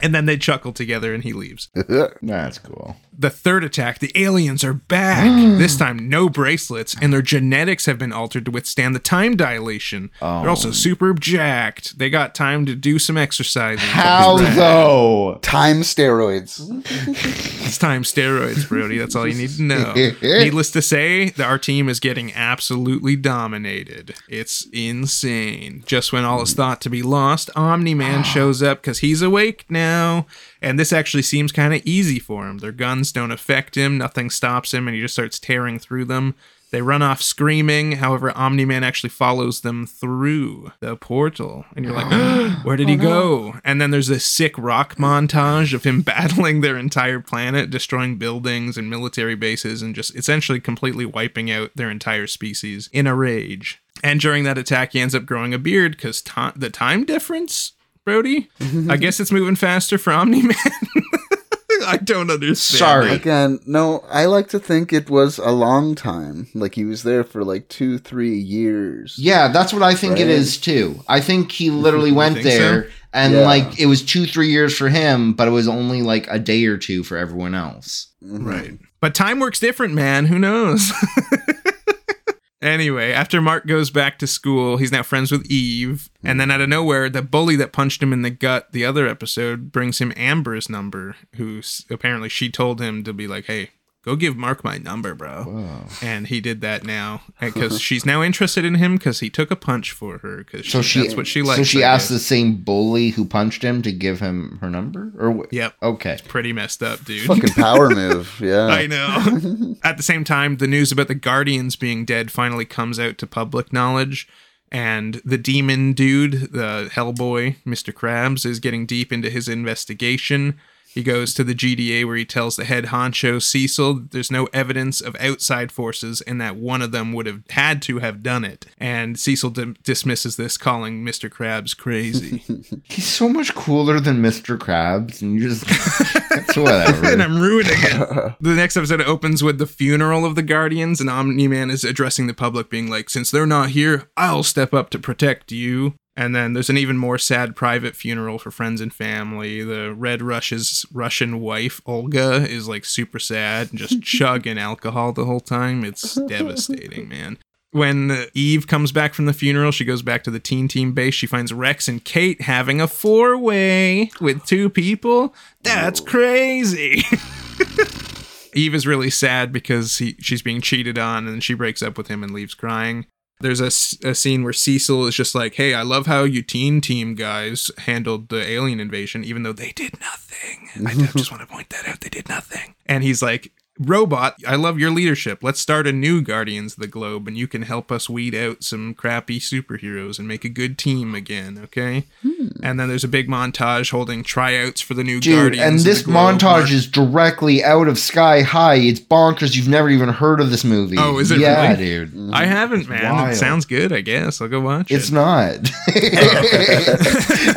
And then they chuckle together and he leaves. That's cool. the third attack, the aliens are back. this time, no bracelets, and their genetics have been altered to withstand the time dilation. They're also oh. super jacked. They got time to do some exercises. How though? Time steroids. It's time steroids, Brody. That's all you need to know. Needless to say, that our team is getting absolutely dominated. It's insane. Just when all is thought to be lost, Omni Man shows up because he's awake now. And this actually seems kind of easy for him. Their guns don't affect him, nothing stops him, and he just starts tearing through them. They run off screaming. However, Omni Man actually follows them through the portal. And you're like, where did he oh, go? And then there's this sick rock montage of him battling their entire planet, destroying buildings and military bases, and just essentially completely wiping out their entire species in a rage. And during that attack, he ends up growing a beard because ti- the time difference, Brody? I guess it's moving faster for Omni Man. I don't understand. Sorry. it. Again, no, I like to think it was a long time. Like he was there for like two, three years. Yeah, that's what I think it Right. is too. I think he literally went there so? and Yeah. like it was two, three years for him, but it was only like a day or two for everyone else. Mhm. Right. But time works different, man. Who knows? anyway, after Mark goes back to school, he's now friends with Eve. And then out of nowhere, the bully that punched him in the gut the other episode brings him Amber's number, who's apparently she told him to be like, hey, go give Mark my number, bro. And he did that now because she's now interested in him because he took a punch for her because So she, that's what she likes. So she asked the same bully who punched him to give him her number, or Yep. okay. it's Pretty messed up, dude. Fucking power move. Yeah. I know. At the same time, the news about the Guardians being dead finally comes out to public knowledge. And the demon dude, the Hellboy, Mr. Krabs, is getting deep into his investigation. He goes to the GDA where he tells the head honcho Cecil there's no evidence of outside forces and that one of them would have had to have done it. And Cecil di- dismisses this, calling Mr. Krabs crazy. He's so much cooler than Mr. Krabs, and you just it's whatever. and I'm ruining it. the next episode opens with the funeral of the Guardians, and Omni Man is addressing the public, being like, Since they're not here, I'll step up to protect you. And then there's an even more sad private funeral for friends and family. The Red Rush's Russian wife, Olga, is like super sad and just chugging alcohol the whole time. It's devastating, man. When Eve comes back from the funeral, she goes back to the teen team base. She finds Rex and Kate having a four way with two people. That's crazy. Eve is really sad because he, she's being cheated on and she breaks up with him and leaves crying. There's a, a scene where Cecil is just like, hey, I love how you teen team guys handled the alien invasion, even though they did nothing. I just want to point that out. They did nothing. And he's like, Robot, I love your leadership. Let's start a new Guardians of the Globe and you can help us weed out some crappy superheroes and make a good team again, okay? Hmm. And then there's a big montage holding tryouts for the new Dude, Guardians. and of this the Globe. montage Mark- is directly out of Sky High. It's bonkers. You've never even heard of this movie. Oh, is it Yeah, really? dude. I haven't, man. wild. It sounds good, I guess. I'll go watch It's it. not.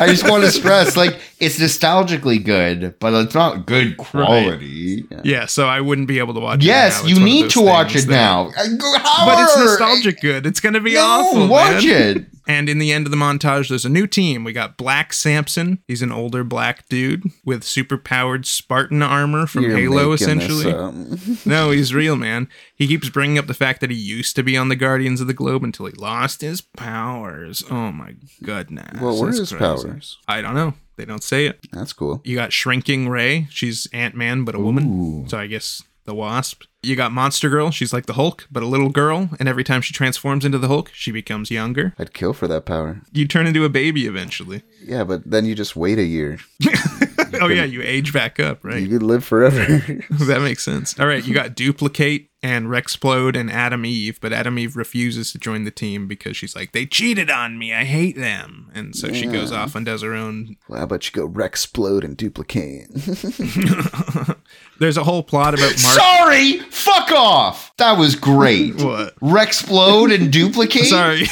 I just want to stress, like, it's nostalgically good, but it's not good quality. yeah, so I wouldn't be able to watch it. Yes, now. It's you need to watch it that- now. But it's nostalgic good. It's going to be No, awful. watch man. it. And in the end of the montage, there's a new team. We got Black Samson. He's an older black dude with super powered Spartan armor from You're Halo, essentially. No, he's real, man. He keeps bringing up the fact that he used to be on the Guardians of the Globe until he lost his powers. Oh my goodness. Well, what That's his crazy. powers? I don't know. They don't say it. That's cool. You got Shrinking Rae. She's Ant Man, but a woman. Ooh. So I guess the Wasp. You got Monster Girl. She's like the Hulk, but a little girl. And every time she transforms into the Hulk, she becomes younger. I'd kill for that power. You turn into a baby eventually. Yeah, but then you just wait a year. oh, yeah. You age back up, right? You could live forever. that makes sense. All right, you got Dupli-Kate and Rexplode and Atom Eve, but Atom Eve refuses to join the team because she's like, they cheated on me. I hate them. And so she goes off and does her own. well, how about you go Rexplode and duplicate? There's a whole plot about Mark. Sorry, fuck off. That was great. What? Rexplode and duplicate. Sorry.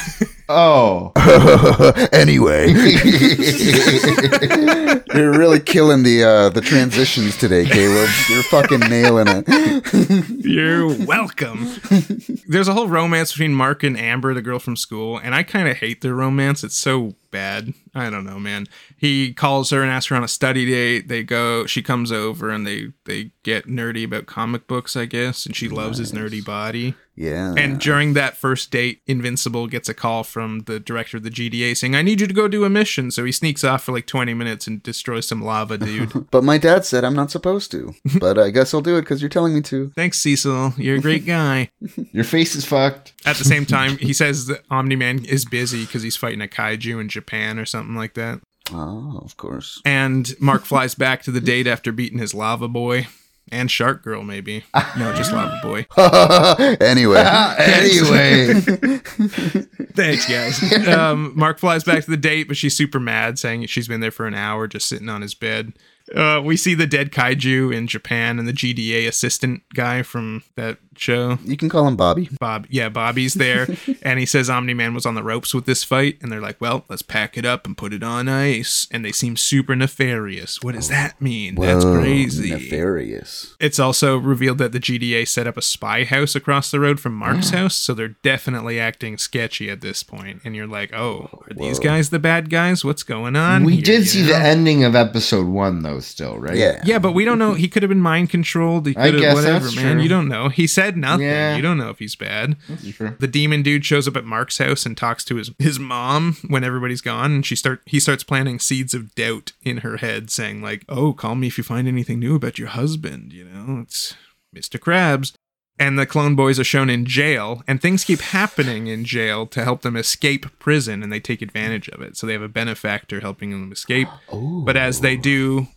Oh. anyway, you're really killing the uh, the transitions today, Caleb. You're fucking nailing it. You're welcome. There's a whole romance between Mark and Amber, the girl from school, and I kind of hate their romance. It's so bad. I don't know, man. He calls her and asks her on a study date. They go, she comes over and they they get nerdy about comic books, I guess, and she loves his nerdy body. Yeah. And during that first date, Invincible gets a call from the director of the GDA saying, "I need you to go do a mission." So he sneaks off for like 20 minutes and destroys some lava, dude. but my dad said I'm not supposed to. But I guess I'll do it because you're telling me to. Thanks, Cecil. You're a great guy. Your face is fucked. At the same time, he says that Omni Man is busy because he's fighting a kaiju in Japan or something like that. Oh, of course. And Mark flies back to the date after beating his lava boy. And Shark Girl, maybe. No, just Lava Boy. anyway. anyway. Thanks, guys. Um, Mark flies back to the date, but she's super mad, saying she's been there for an hour just sitting on his bed. Uh, we see the dead kaiju in Japan and the GDA assistant guy from that show. You can call him Bobby. Bob, yeah, Bobby's there, and he says Omni Man was on the ropes with this fight, and they're like, "Well, let's pack it up and put it on ice." And they seem super nefarious. What does oh. that mean? That's crazy. Nefarious. It's also revealed that the GDA set up a spy house across the road from Mark's house, so they're definitely acting sketchy at this point. And you're like, "Oh, are these guys the bad guys? What's going on?" We here, did see know? the ending of episode one, though, still, right? Yeah. Yeah, but we don't know. He could have been mind controlled. He I have guess whatever, that's man. true. You don't know. He said nothing. Yeah. You don't know if he's bad. That's true. the demon dude shows up at Mark's house and talks to his his mom when everybody's gone and she start he starts planting seeds of doubt in her head saying like oh call me if you find anything new about your husband you know it's Mr. Krabs and the clone boys are shown in jail and things keep happening in jail to help them escape prison and they take advantage of it so they have a benefactor helping them escape Oh. but as they do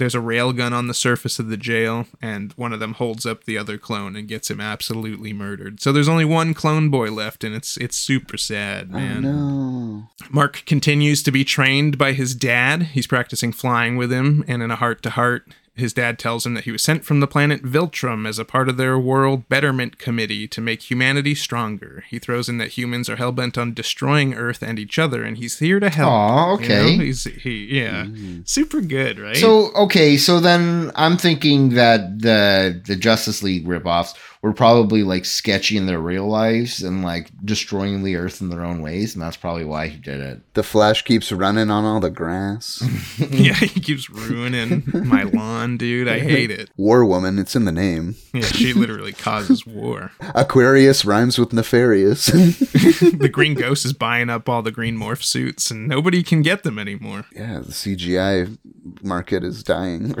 there's a rail gun on the surface of the jail, and one of them holds up the other clone and gets him absolutely murdered. So there's only one clone boy left, and it's it's super sad, Oh, man. no. Mark continues to be trained by his dad. He's practicing flying with him, and in a heart to heart, his dad tells him that he was sent from the planet Viltrum as a part of their World Betterment Committee to make humanity stronger. He throws in that humans are hell bent on destroying Earth and each other, and he's here to help. You okay. know? He's he yeah, mm. super good, right? So okay, so then I'm thinking that the the Justice League ripoffs were probably like sketchy in their real lives and like destroying the Earth in their own ways, and that's probably why he did it. The Flash keeps running on all the grass. yeah, he keeps ruining my lawn, dude. I hate it. War Woman, it's in the name. Yeah, she literally causes war. Aquarius rhymes with nefarious. The Green Ghost is buying up all the green morph suits, and nobody can get them anymore. yeah, the CGI market is dying.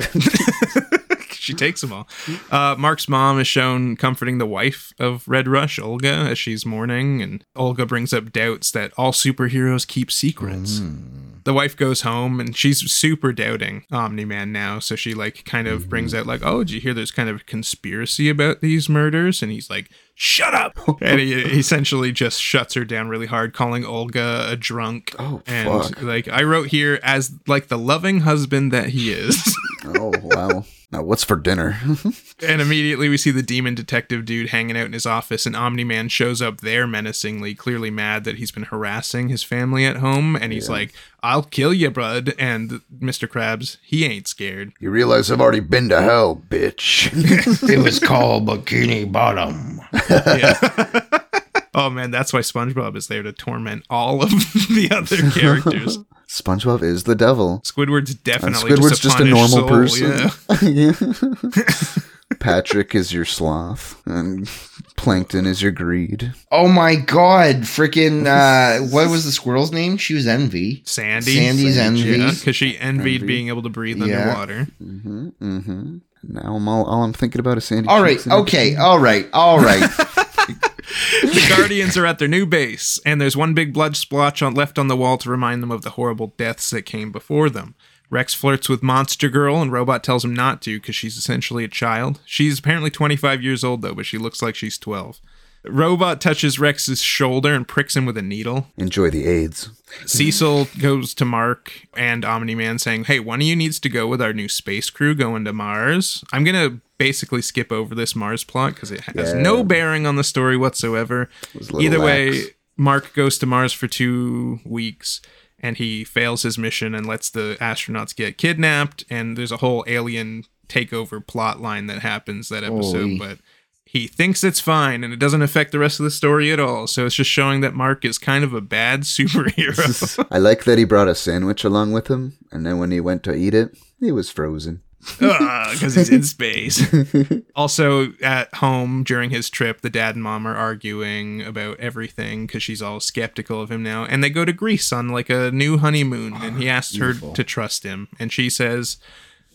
she takes them all. Uh, Mark's mom is shown comforting the wife of Red Rush, Olga, as she's mourning, and Olga brings up doubts that all superheroes keep secrets. The wife goes home and she's super doubting Omni Man now, so she like kind of brings out like, "Oh, did you hear there's kind of a conspiracy about these murders?" And he's like, "Shut up!" and he essentially just shuts her down really hard, calling Olga a drunk. Oh, and fuck. like I wrote here as like the loving husband that he is. oh, wow. Now, what's for dinner? And immediately we see the demon detective dude hanging out in his office, and Omni Man shows up there menacingly, clearly mad that he's been harassing his family at home. And he's like, I'll kill you, bud. And Mr. Krabs, he ain't scared. you realize I've already been to hell, bitch. It was called Bikini Bottom. Yeah. Oh man, that's why SpongeBob is there to torment all of the other characters. SpongeBob is the devil. Squidward's And definitely Squidward's just just a, a normal soul, person. Yeah. Patrick is your sloth, and Plankton is your greed. Oh my god, freaking uh what was the squirrel's name? She was Envy. Sandy. Sandy's Envy. Yeah, because she envied Envy. being able to breathe Yeah. underwater. Mm-hmm. Mm-hmm. Now I'm all, all I'm thinking about is Sandy. All right, okay, all right, all right. the Guardians are at their new base, and there's one big blood splotch on, left on the wall to remind them of the horrible deaths that came before them. Rex flirts with Monster Girl, and Robot tells him not to because she's essentially a child. She's apparently 25 years old, though, but she looks like she's 12. Robot touches Rex's shoulder and pricks him with a needle. Enjoy the AIDS. Cecil goes to Mark and Omni Man saying, Hey, one of you needs to go with our new space crew going to Mars. I'm going to basically skip over this Mars plot because it has Yeah. no bearing on the story whatsoever. was a little Either way. Mark goes to Mars for two weeks and he fails his mission and lets the astronauts get kidnapped. And there's a whole alien takeover plot line that happens that episode, Holy. but he thinks it's fine and it doesn't affect the rest of the story at all. So it's just showing that Mark is kind of a bad superhero. I like that he brought a sandwich along with him, and then when he went to eat it, it was frozen. because he's in space. also, at home during his trip, the dad and mom are arguing about everything because she's all skeptical of him now. And they go to Greece on like a new honeymoon, and he asks her to trust him, and she says,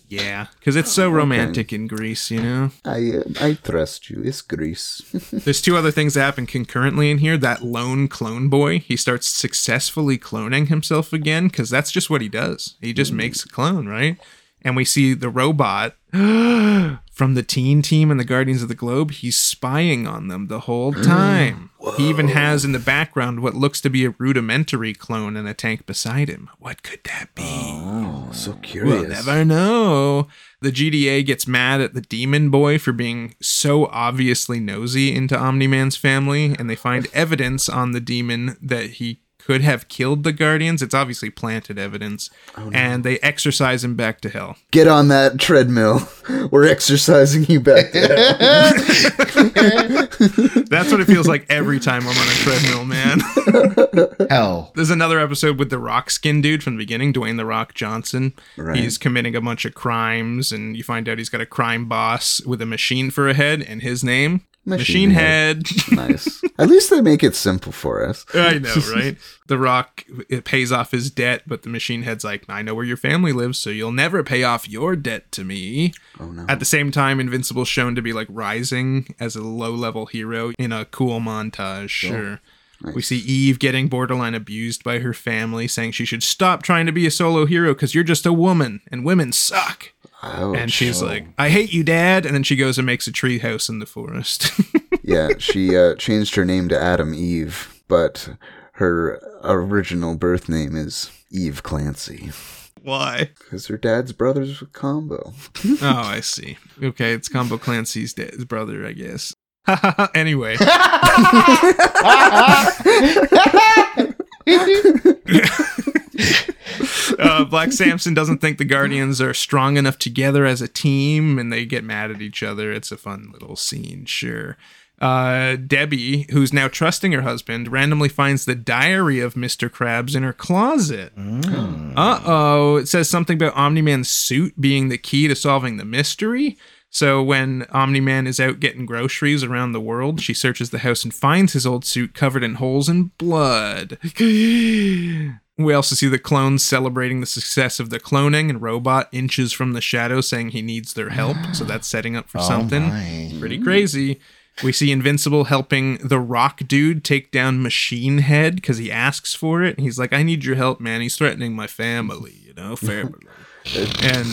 "Yeah," because it's so romantic in Greece, you know. I uh, I trust you. It's Greece. There's two other things that happen concurrently in here. That lone clone boy, he starts successfully cloning himself again because that's just what he does. He just makes a clone, right? And we see the robot from the teen team and the Guardians of the Globe. He's spying on them the whole mm. time. He even has in the background what looks to be a rudimentary clone in a tank beside him. What could that be? oh, so curious. We'll never know. The GDA gets mad at the demon boy for being so obviously nosy into Omni Man's family, and they find evidence on the demon that he could have killed the Guardians. It's obviously planted evidence, oh, and they exercise him back to hell. Get on that treadmill. We're exercising you back there. That's what it feels like every time I'm on a treadmill, man. Hell. There's another episode with the Rock Skin dude from the beginning, Dwayne the Rock Johnson. Right. He's committing a bunch of crimes, and you find out he's got a crime boss with a machine for a head, and his name Machine, Machine Head. nice. At least they make it simple for us. I know, right? the Rock it pays off his debt, but the Machine Head's like, I know where your family lives, so you'll never pay off your debt to me. Oh no. At the same time, Invincible's shown to be like rising as a low level hero in a cool montage. Sure. We see Eve getting borderline abused by her family, saying she should stop trying to be a solo hero because you're just a woman and women suck. Ouch. And she's like, I hate you, Dad. And then she goes and makes a tree house in the forest. yeah, she uh, changed her name to Atom Eve, but her original birth name is Eve Clancy Why? because her dad's brothers with combo. Oh, I see. Okay, it's Combo Clancy's da- his brother, I guess. anyway. uh, Black Samson doesn't think the Guardians are strong enough together as a team, and they get mad at each other. It's a fun little scene, sure. Uh, Debbie, who's now trusting her husband, randomly finds the diary of Mr. Krabs in her closet. Uh oh. It says something about Omni Man's suit being the key to solving the mystery. So when Omni Man is out getting groceries around the world, she searches the house and finds his old suit covered in holes and blood. We also see the clones celebrating the success of the cloning, and Robot inches from the shadow saying he needs their help. So that's setting up for something. my. Pretty crazy. We see Invincible helping the Rock Dude take down Machine Head because he asks for it. He's like, "I need your help, man. He's threatening my family, you know, family." and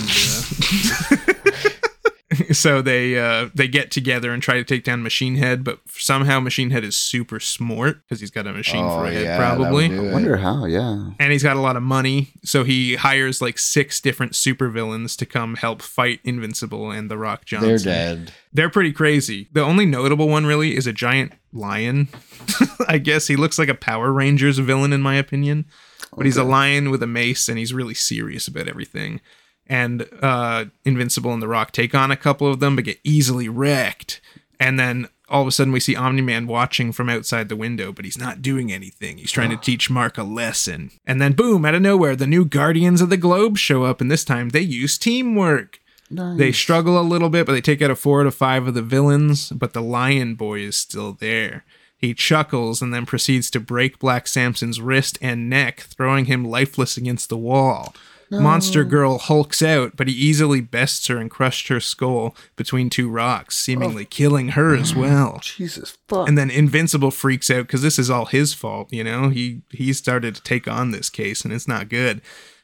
uh, so they uh, they get together and try to take down Machine Head, but somehow Machine Head is super smart because he's got a machine for Oh, a head, yeah, that would probably. I wonder how. Yeah. and he's got a lot of money so he hires like six different supervillains to come help fight invincible and the rock johnson. They're dead. they're pretty crazy. The only notable one really is a giant lion. I guess he looks like a power rangers villain in my opinion. But he's a lion with a mace and he's really serious about everything and uh invincible and the rock take on a couple of them but get easily wrecked and then all of a sudden we see omni-man watching from outside the window but he's not doing anything he's trying to teach mark a lesson and then boom out of nowhere the new guardians of the globe show up and this time they use teamwork Nice. they struggle a little bit, but they take out a four to five of the villains. But the Lion Boy is still there. He chuckles and then proceeds to break Black Samson's wrist and neck, throwing him lifeless against the wall. Monster Girl hulks out, but he easily bests her and crushed her skull between two rocks, seemingly oh. killing her as mm. well. Jesus fuck. And then Invincible freaks out because this is all his fault, you know? He he started to take on this case and it's not good.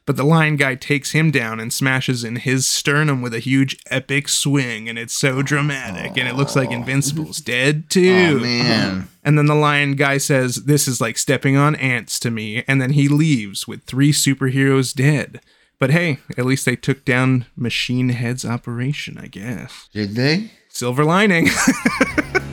But the lion guy takes him down and smashes in his sternum with a huge epic swing, and it's so dramatic, and it looks like Invincible's dead too. Oh man. And then the lion guy says, This is like stepping on ants to me. And then he leaves with three superheroes dead. But hey, at least they took down Machine Head's operation, I guess. Did they? Silver lining.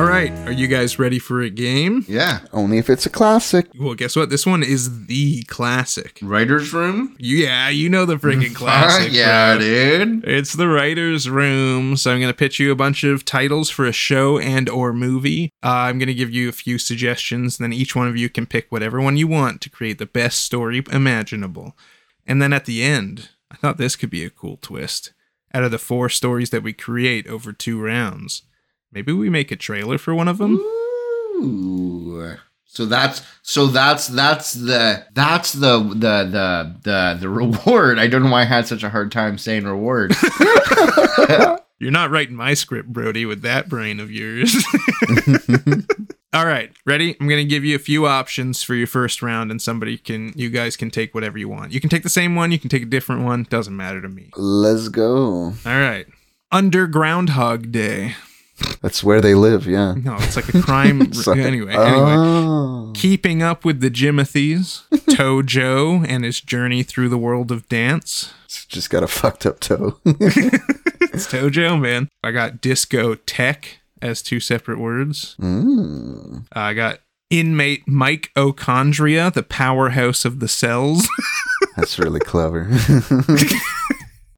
All right, are you guys ready for a game? Yeah. Only if it's a classic. Well, guess what? This one is the classic. Writer's room? Yeah, you know the freaking classic. yeah, bro. dude. It's the writer's room. So I'm going to pitch you a bunch of titles for a show and or movie. Uh, I'm going to give you a few suggestions. Then each one of you can pick whatever one you want to create the best story imaginable. And then at the end, I thought this could be a cool twist. Out of the four stories that we create over two rounds, maybe we make a trailer for one of them. Ooh. So that's so that's that's the that's the the the the the reward. I don't know why I had such a hard time saying reward. You're not writing my script, Brody, with that brain of yours. All right, ready? I'm going to give you a few options for your first round and somebody can you guys can take whatever you want. You can take the same one, you can take a different one, doesn't matter to me. Let's go. All right. Underground Groundhog Day. That's where they live, yeah. No, it's like a crime anyway, anyway. Oh. Keeping up with the Jimothy's, Tojo and his journey through the world of dance. It's just got a fucked up toe. It's Tojo, man. I got disco tech as two separate words. mm. I got inmate Mike O'Chondria, the powerhouse of the cells. That's really clever.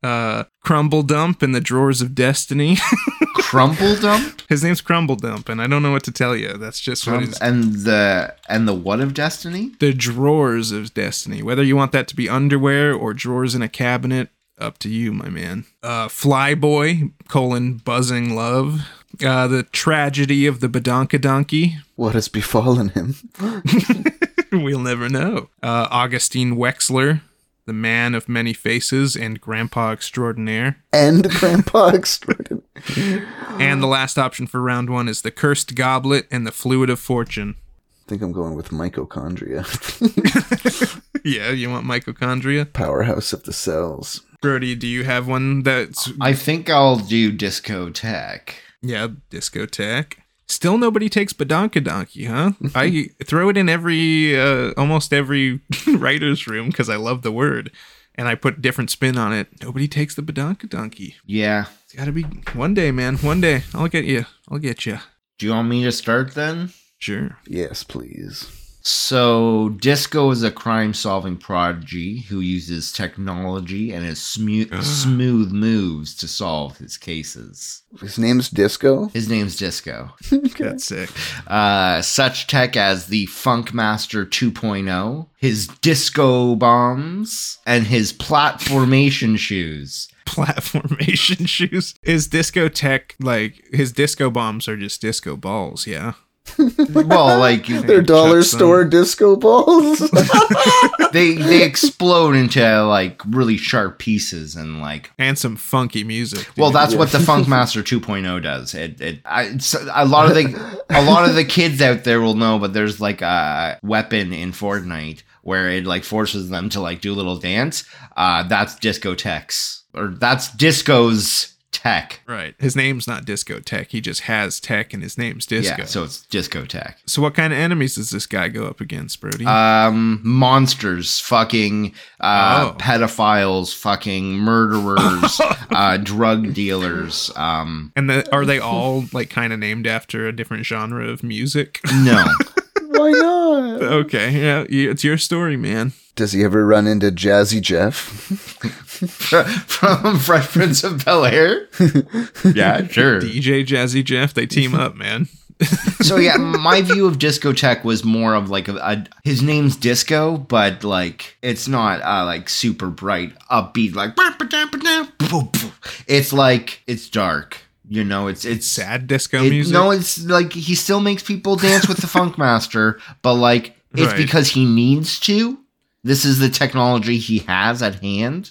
Uh, Crumble Dump in the drawers of destiny. Crumple dump his name's Crumble Dump, and I don't know what to tell you. That's just what um, his, and the and the what of destiny? the drawers of destiny. Whether you want that to be underwear or drawers in a cabinet, up to you, my man. Uh, Flyboy colon buzzing love. Uh, the tragedy of the Badonka Donkey. what has befallen him? we'll never know. Uh, Augustine Wexler, the man of many faces and grandpa extraordinaire. And Grandpa extraordinaire. And the last option for round one is the cursed goblet and the fluid of fortune. I think I'm going with mitochondria. Yeah, you want mitochondria? Powerhouse of the cells. Brody, do you have one that's I think I'll do discotheque. yeah, discotheque? Still nobody takes Badonka Donkey, huh? I throw it in every uh, almost every writer's room because I love the word. And I put different spin on it. Nobody takes the Badonka Donkey. Yeah. It's gotta be one day, man. One day. I'll get you. I'll get you. Do you want me to start then? Sure. Yes, please. So, Disco is a crime solving prodigy who uses technology and his smu- smooth moves to solve his cases. His name's Disco. His name's Disco. That's sick. Uh, such tech as the Funkmaster 2.0, his disco bombs, and his platformation shoes. Platformation shoes. Is disco tech, like his disco bombs are just disco balls, yeah. Well, like They're dollar Chuck some. store disco balls. they they explode into like really sharp pieces and like And some funky music. dude. Well, that's what the Funkmaster 2.0 does. It, it, I, it's, a lot of the, a lot of the kids out there will know, but there's like a weapon in Fortnite where it like forces them to like do a little dance. Uh, that's discotheques, or that's disco's tech. right. His name's not disco tech. He just has tech and his name's disco. Yeah, so it's Disco Tech. So what kind of enemies does this guy go up against, Brody? Um, monsters, fucking uh, Oh. pedophiles, fucking murderers, uh, drug dealers. Um, and the, are they all like kind of named after a different genre of music? no. Why not? okay, yeah, it's your story, man. Does he ever run into Jazzy Jeff? from Fresh Prince of Bel Air. yeah, sure. DJ Jazzy Jeff, they team up, man. So yeah, my view of Disco Tech was more of like a, a his name's Disco, but like it's not uh, like super bright, upbeat. Like it's like it's dark. You know, it's it's Sad disco it- music. No, it's like he still makes people dance with the Funk Master, but like it's Right. because he needs to. This is the technology he has at hand,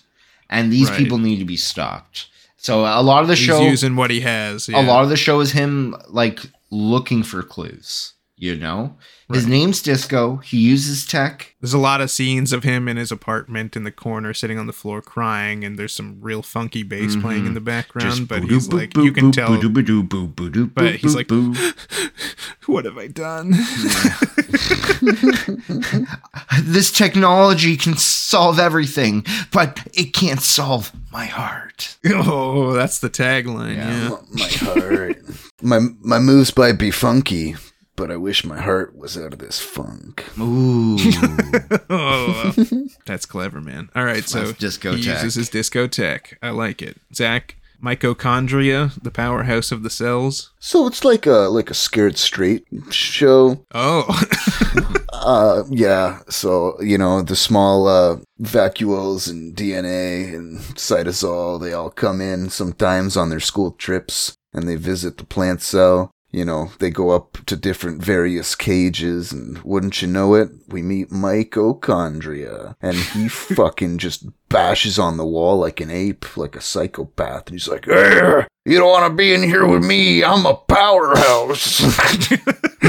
and these Right. people need to be stopped. So a lot of the He's show, using what he has. a lot of the show is him like looking for clues. You know, his name's Disco. He uses tech. There's a lot of scenes of him in his apartment in the corner, sitting on the floor crying, and there's some real funky bass mm-hmm. playing in the background. But he's like, you can tell. But he's like, what have I done? this technology can solve everything, but it can't solve my heart. oh, that's the tagline. Yeah. My heart. my my moves might be funky, but I wish my heart was out of this funk. Ooh. Oh, that's clever, man. All right, so That's disco he tech. uses his disco tech. I like it. Zach, mitochondria, the powerhouse of the cells. So it's like a like a scared straight show. Oh, Uh yeah, so you know, the small uh vacuoles and DNA and cytosol, they all come in sometimes on their school trips and they visit the plant cell. You know, they go up to different various cages and wouldn't you know it, we meet Mike mitochondria and he fucking just bashes on the wall like an ape, like a psychopath. And he's like, you don't want to be in here with me. I'm a powerhouse.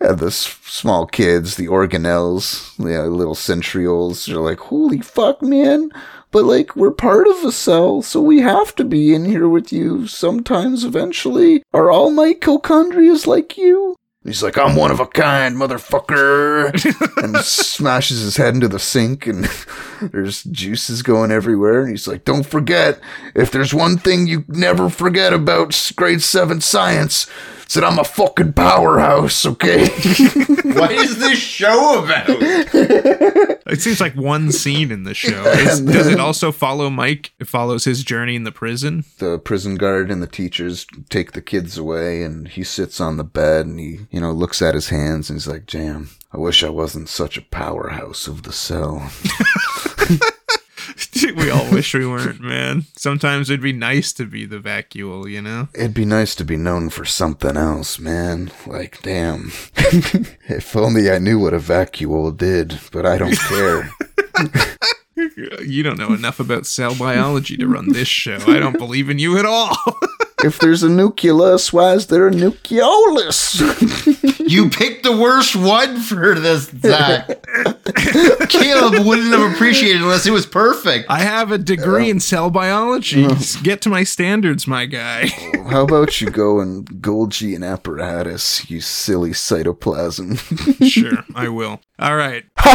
and the s- small kids, the organelles, the uh, little centrioles, are like, holy fuck, man. But like, we're part of a cell, so we have to be in here with you sometimes eventually. Are all mitochondrias like you? He's like, I'm one of a kind, motherfucker. and smashes his head into the sink, and there's juices going everywhere. And he's like, Don't forget, if there's one thing you never forget about grade seven science, it's that I'm a fucking powerhouse, okay? what is this show about? it seems like one scene in the show. Is- does it also follow Mike? It follows his journey in the prison. the prison guard and the teachers take the kids away, and he sits on the bed and he, you know, looks at his hands and he's like, Damn, I wish I wasn't such a powerhouse of the cell. we all wish we weren't, man. Sometimes it'd be nice to be the vacuole, you know? It'd be nice to be known for something else, man. Like, damn. if only I knew what a vacuole did, but I don't care. You don't know enough about cell biology to run this show. I don't believe in you at all. if there's a nucleus, why is there a nucleolus? You picked the worst one for this, Zach. Caleb wouldn't have appreciated it unless it was perfect. I have a degree in cell biology. Oh. Get to my standards, my guy. Oh, how about you go and Golgi and apparatus, you silly cytoplasm? sure, I will. All right.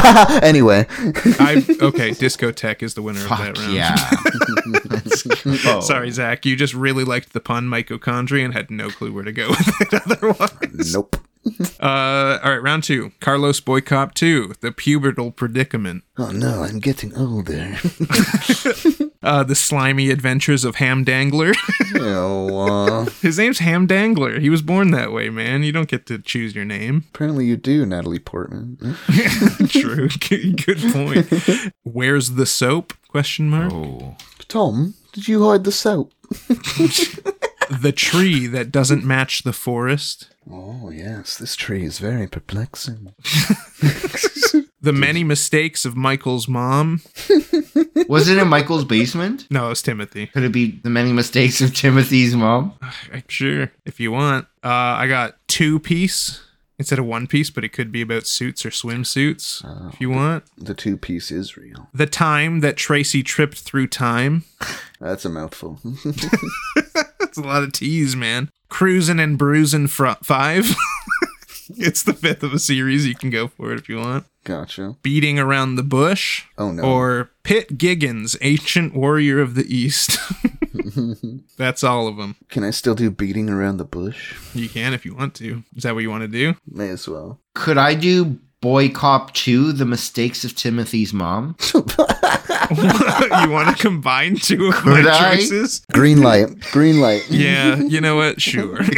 anyway, I okay, discotheque is the winner of that round. yeah. Let's. Oh. Sorry, Zach. You just really liked the pun mitochondria and had no clue where to go with it otherwise. nope. Uh, all right, round two. Carlos Boy Cop 2, The Pubertal Predicament. Oh no, I'm getting older. Uh, the Slimy Adventures of Ham Dangler. oh, uh, His name's Ham Dangler. He was born that way, man. You don't get to choose your name. apparently you do, Natalie Portman. True. Good good point. Where's the soap? Question mark. Oh. Tom, did you hide the soap? The tree that doesn't match the forest. Oh yes, this tree is very perplexing. The many mistakes of Michael's mom. Was it in Michael's basement? No, it was Timothy. Could it be the many mistakes of Timothy's mom? Sure, if you want. Uh, I got two piece instead of one piece, but it could be about suits or swimsuits if you want. The two piece is real. The time that Tracy tripped through time. That's a mouthful. That's a lot of tease, man. Cruising and bruising fr- five. it's the fifth of a series. You can go for it if you want. gotcha. Beating around the bush. Oh no. Or Pit Giggins, ancient warrior of the East. That's all of them. Can I still do beating around the bush? You can if you want to. Is that what you want to do? May as well. Could I do Boy Cop 2, The Mistakes of Timothy's Mom? you want to combine two of my Could I? choices? Green light. Green light. Yeah, you know what? Sure.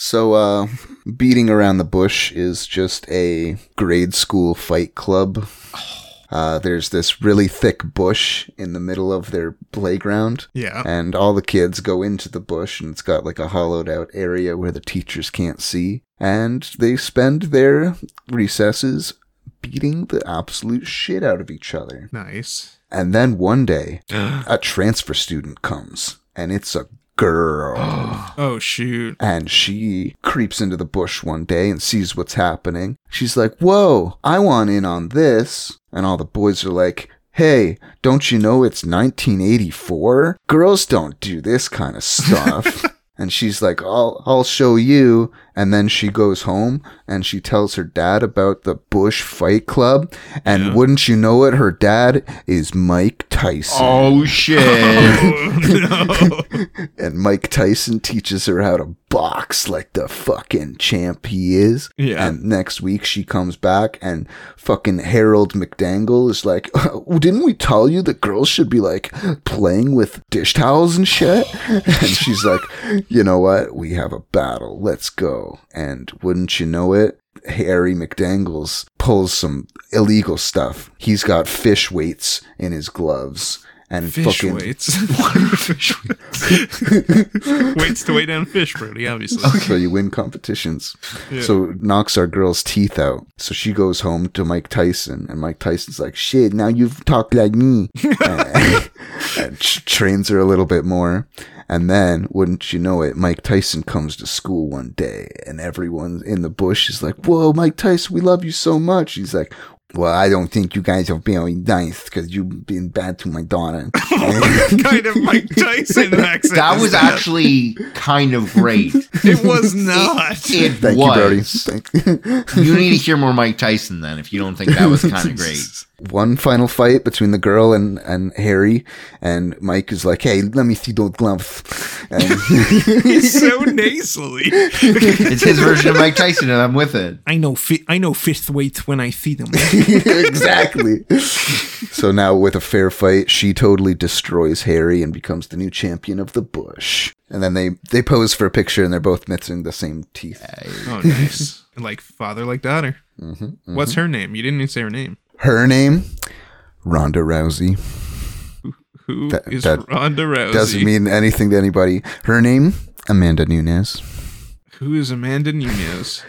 So, uh, beating around the bush is just a grade school fight club. Uh, there's this really thick bush in the middle of their playground. Yeah. And all the kids go into the bush, and it's got like a hollowed out area where the teachers can't see. And they spend their recesses beating the absolute shit out of each other. Nice. And then one day, a transfer student comes, and it's a girl. Oh shoot. and she creeps into the bush one day and sees what's happening. She's like, Whoa, I want in on this. And all the boys are like, Hey, don't you know it's 1984? Girls don't do this kind of stuff. and she's like, I'll, I'll show you. And then she goes home and she tells her dad about the Bush Fight Club. And Yeah. wouldn't you know it, her dad is Mike Tyson. Oh shit! Oh and Mike Tyson teaches her how to box like the fucking champ he is. Yeah. And next week she comes back and fucking Harold McDangle is like, "Oh, didn't we tell you that girls should be like playing with dish towels and shit? and she's like, you know what? We have a battle. Let's go. And wouldn't you know it? Harry McDangles pulls some illegal stuff. He's got fish weights in his gloves. And Fish fucking weights. weights to weigh down fish, Brody, obviously. so you win competitions. Yeah. So knocks our girl's teeth out. So she goes home to Mike Tyson, and Mike Tyson's like, "Shit, now you've talked like me," and, and tr- trains her a little bit more. And then, wouldn't you know it, Mike Tyson comes to school one day, and everyone in the bush is like, "Whoa, Mike Tyson, we love you so much." He's like. Well, I don't think you guys are being nice because you've been bad to my daughter. kind of Mike Tyson accent. That was actually kind of great. It was not. It Thank you, was. Thank You need to hear more Mike Tyson then, if you don't think that was kind of great. One final fight between the girl and, and Harry, and Mike is like, "Hey, let me see those gloves." And He's so nasally. It's his version of Mike Tyson, and I'm with it. I know fi- I know fifth weights when I see them. exactly. so now, with a fair fight, she totally destroys Harry and becomes the new champion of the bush. And then they they pose for a picture, and they're both missing the same teeth. Oh, nice. Like father, like daughter. Mm-hmm, What's her name? You didn't even say her name. Her name, Ronda Rousey. Who is That- that Ronda Rousey? Doesn't mean anything to anybody. Her name, Amanda Nunes. Who is Amanda Nunes?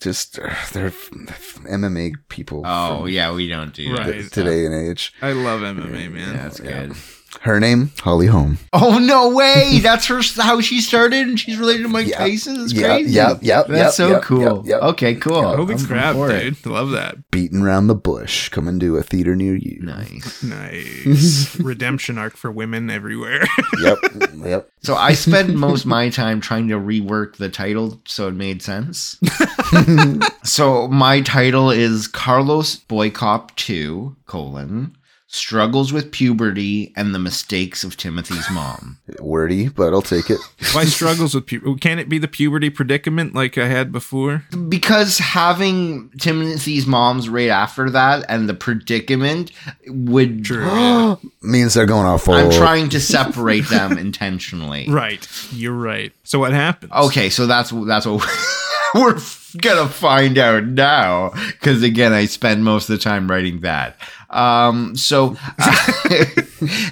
Just uh, they're MMA people. Oh yeah, we don't do that. Right. today and age. I love MMA, man. Yeah, that's good. Her name, Holly Holm. Oh no way! That's her how she started, and she's related to Mike Yeah. Tyson. That's Yeah, crazy. yeah, yeah, That's yeah, so yeah, cool. yeah, yeah. Okay, cool. Holy I'm crap, for it. dude. Love that. Beaten around the bush, coming to a theater near you. Nice. Nice. Redemption arc for women everywhere. Yep, yep. So I spend most of my time trying to rework the title so it made sense. so my title is Carlos Boycop 2, colon, struggles with puberty and the mistakes of Timothy's mom. Wordy, but I'll take it. Why struggles with puberty? Can it be the puberty predicament like I had before? Because having Timothy's mom's right after that and the predicament would True. Means they're going off. I'm trying to separate them intentionally. right. You're right. So what happens? Okay, so that's that's what we're gonna find out now. Because again, I spend most of the time writing that. Um, so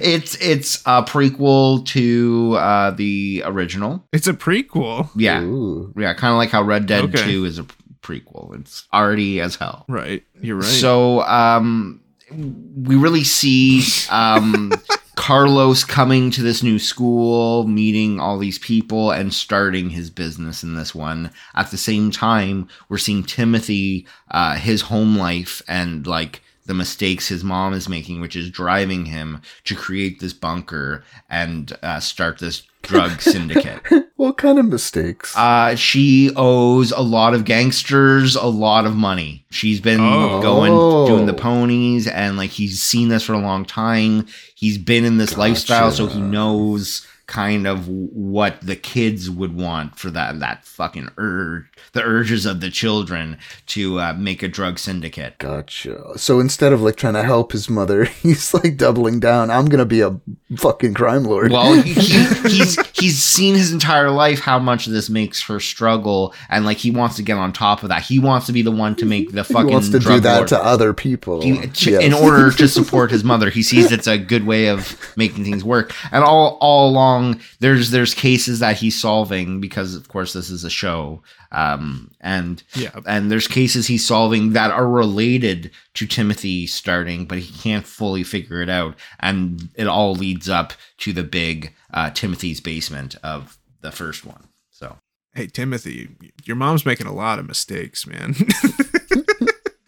it's it's a prequel to uh, the original. It's a prequel. Yeah, Ooh. yeah, kind of like how Red Dead Okay. Two is a prequel. It's already as hell. Right. You're right. So um, we really see um, Carlos coming to this new school, meeting all these people, and starting his business in this one. At the same time, we're seeing Timothy, uh, his home life, and like the mistakes his mom is making, which is driving him to create this bunker and uh, start this drug syndicate. What kind of mistakes? Uh, she owes a lot of gangsters a lot of money. She's been Oh. going doing the ponies, and like he's seen this for a long time. He's been in this lifestyle, so he knows kind of what the kids would want for that that fucking urge, the urges of the children to uh, make a drug syndicate. Gotcha. So instead of like trying to help his mother, he's like doubling down. I'm gonna be a fucking crime lord. Well, he, he, he's he's seen his entire life how much this makes her struggle, and like he wants to get on top of that. He wants to be the one to make the fucking. he wants to do that lord. to other people. He, to, Yes. in order to support his mother. He sees it's a good way of making things work. And all all along, there's there's cases that he's solving because, of course, this is a show. Um, and Yeah. and there's cases he's solving that are related to Timothy starting, but he can't fully figure it out. And it all leads leads up to the big uh, Timothy's basement of the first one. So Hey Timothy, your mom's making a lot of mistakes, man.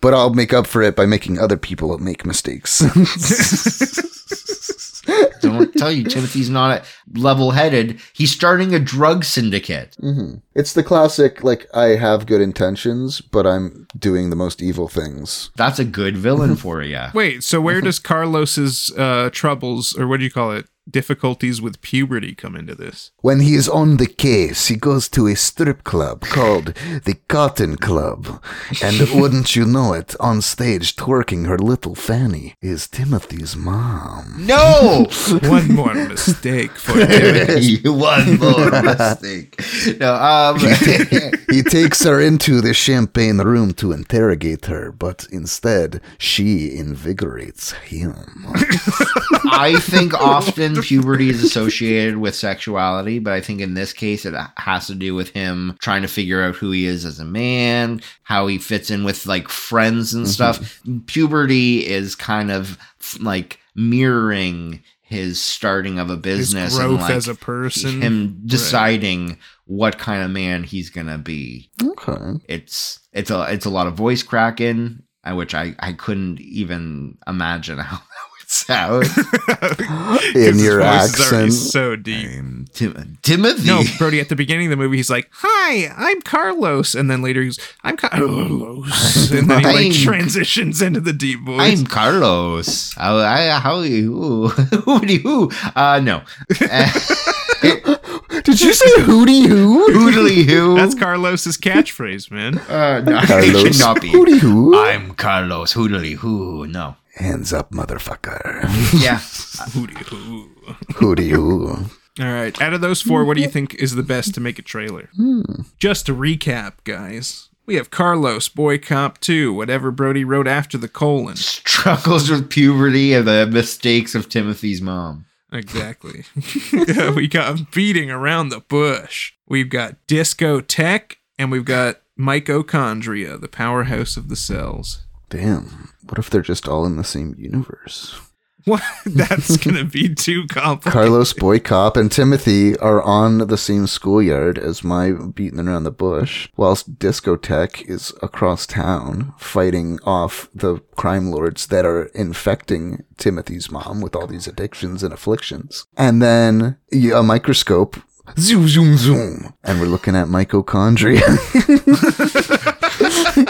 But I'll make up for it by making other people make mistakes. don't tell you Timothy's not level-headed. He's starting a drug syndicate. hmm It's the classic, like, I have good intentions, but I'm doing the most evil things. That's a good villain for you. Wait, so where does Carlos's uh, troubles, or what do you call it, difficulties with puberty come into this? When he is on the case, he goes to a strip club called the Cotton Club. And wouldn't you know it, on stage twerking her little fanny is Timothy's mom. No, One more mistake for Timothy. one more mistake. No, um, He takes her into the champagne room to interrogate her, but instead, she invigorates him. I think often puberty is associated with sexuality, but I think in this case it has to do with him trying to figure out who he is as a man, how he fits in with like friends and mm-hmm. stuff. Puberty is kind of like mirroring his starting of a His business and like as a person. him deciding what kind of man he's gonna be. Okay. It's it's a it's a lot of voice cracking, which I I couldn't even imagine how sound. In your his voice is accent. so deep. Tim- Timothy. No, Brody, at the beginning of the movie, he's like, Hi, I'm Carlos. And then later he's, I'm Carlos. And then he like transitions into the deep voice. I'm Carlos. How I, how are you? Who do you? Uh no. Did you say hooty hoo? Hoodly who? That's Carlos's catchphrase, man. uh, no, it Carlos. should not be. Hooty hoo? I'm Carlos. Hoodly who? No. Hands up, motherfucker. Yeah. Hooty hoo. hooty hoo. All right. Out of those four, what do you think is the best to make a trailer? Hmm. Just to recap, guys. We have Carlos, Boy Cop 2, whatever Brody wrote after the colon. Struggles with puberty and the mistakes of Timothy's mom. Exactly. we got beating around the bush. We've got Disco Tech, and we've got Mitochondria, the powerhouse of the cells. Damn. What if they're just all in the same universe? What? That's gonna be too complicated. Carlos Boy Cop and Timothy are on the same schoolyard as my beating around the bush, whilst Discotech is across town fighting off the crime lords that are infecting Timothy's mom with all these addictions and afflictions. And then a microscope. Zoom, zoom, zoom. And we're looking at mitochondria.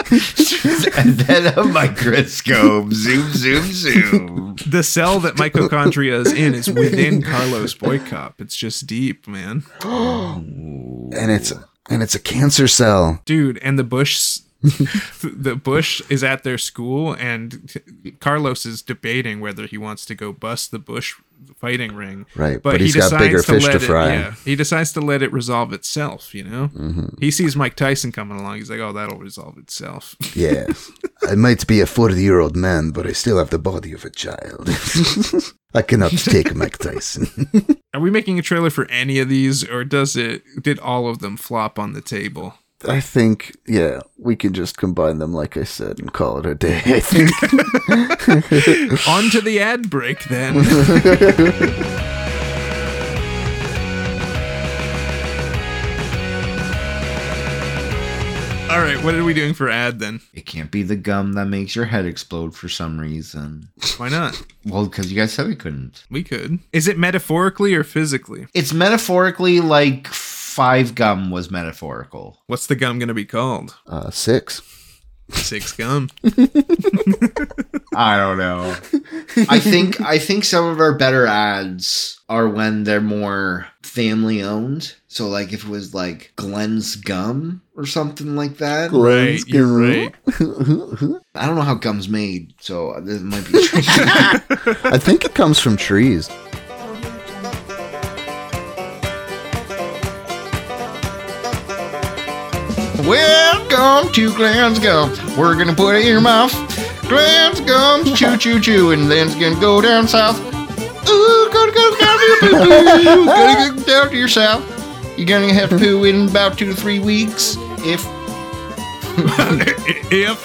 and then a microscope. zoom, zoom, zoom. The cell that mitochondria is in is within Carlos Boy Cop. It's just deep, man. and it's and it's a cancer cell. Dude, and the bush the bush is at their school and Carlos is debating whether he wants to go bust the bush fighting ring. Right, but he's got bigger fish to let fry. It, yeah, he decides to let it resolve itself, you know? Mm-hmm. He sees Mike Tyson coming along. He's like, "Oh, that'll resolve itself." Yeah. I might be a 40 year old man, but I still have the body of a child. I cannot take Mike Tyson. Are we making a trailer for any of these or does it did all of them flop on the table? I think, yeah, we can just combine them, like I said, and call it a day. I think. On to the ad break then. All right, what are we doing for ad then? It can't be the gum that makes your head explode for some reason. Why not? Well, because you guys said we couldn't. We could. Is it metaphorically or physically? It's metaphorically like five gum was metaphorical. What's the gum going to be called? Uh, six. Six gum. I don't know. I think I think some of our better ads are when they're more family owned. So like if it was like Glenn's gum or something like that. Right, you're right. I don't know how gum's made, so this might be tricky. I think it comes from trees. Welcome to Glenn's Gum. We're gonna put it in your mouth. Glenn's Gum, choo choo choo, and then it's gonna go down south. Ooh, gonna go down to your poo poo. Gonna go down to your south. You're gonna have to poo in about two to three weeks. If if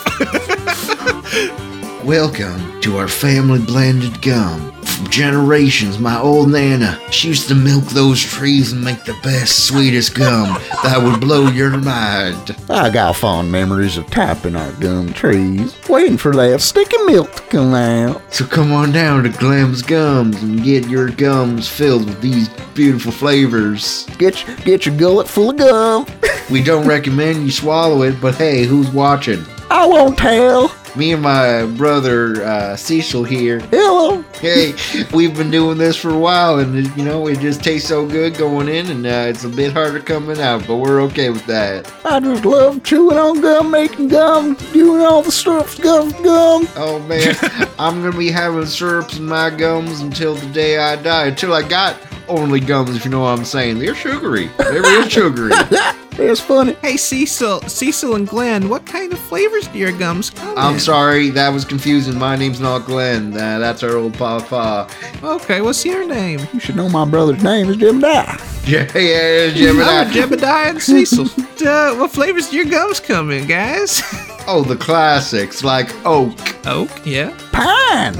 welcome to our family blended gum. From generations. My old Nana, she used to milk those trees and make the best, sweetest gum that would blow your mind. I got fond memories of tapping our gum trees, waiting for that sticky milk to come out. So come on down to Glam's Gums and get your gums filled with these beautiful flavors. Get your, get your gullet full of gum. We don't recommend you swallow it, but hey, who's watching? I won't tell. Me and my brother uh, Cecil here. Hello. Hey, we've been doing this for a while, and you know it just tastes so good going in, and uh, it's a bit harder coming out, but we're okay with that. I just love chewing on gum, making gum, doing all the stuff, gum, gum. Oh man, I'm gonna be having syrups in my gums until the day I die. Until I got only gums, if you know what I'm saying. They're sugary. They're real sugary. It's funny. Hey, Cecil, Cecil and Glenn, what kind of flavors do your gums come I'm in? sorry, that was confusing. My name's not Glenn. Uh, that's our old papa. Okay, what's your name? You should know my brother's name is Jebediah. Yeah, yeah, Oh, Gemini. Jebediah and Cecil. uh, what flavors do your gums come in, guys? oh, the classics like oak, Oak, yeah. Pine.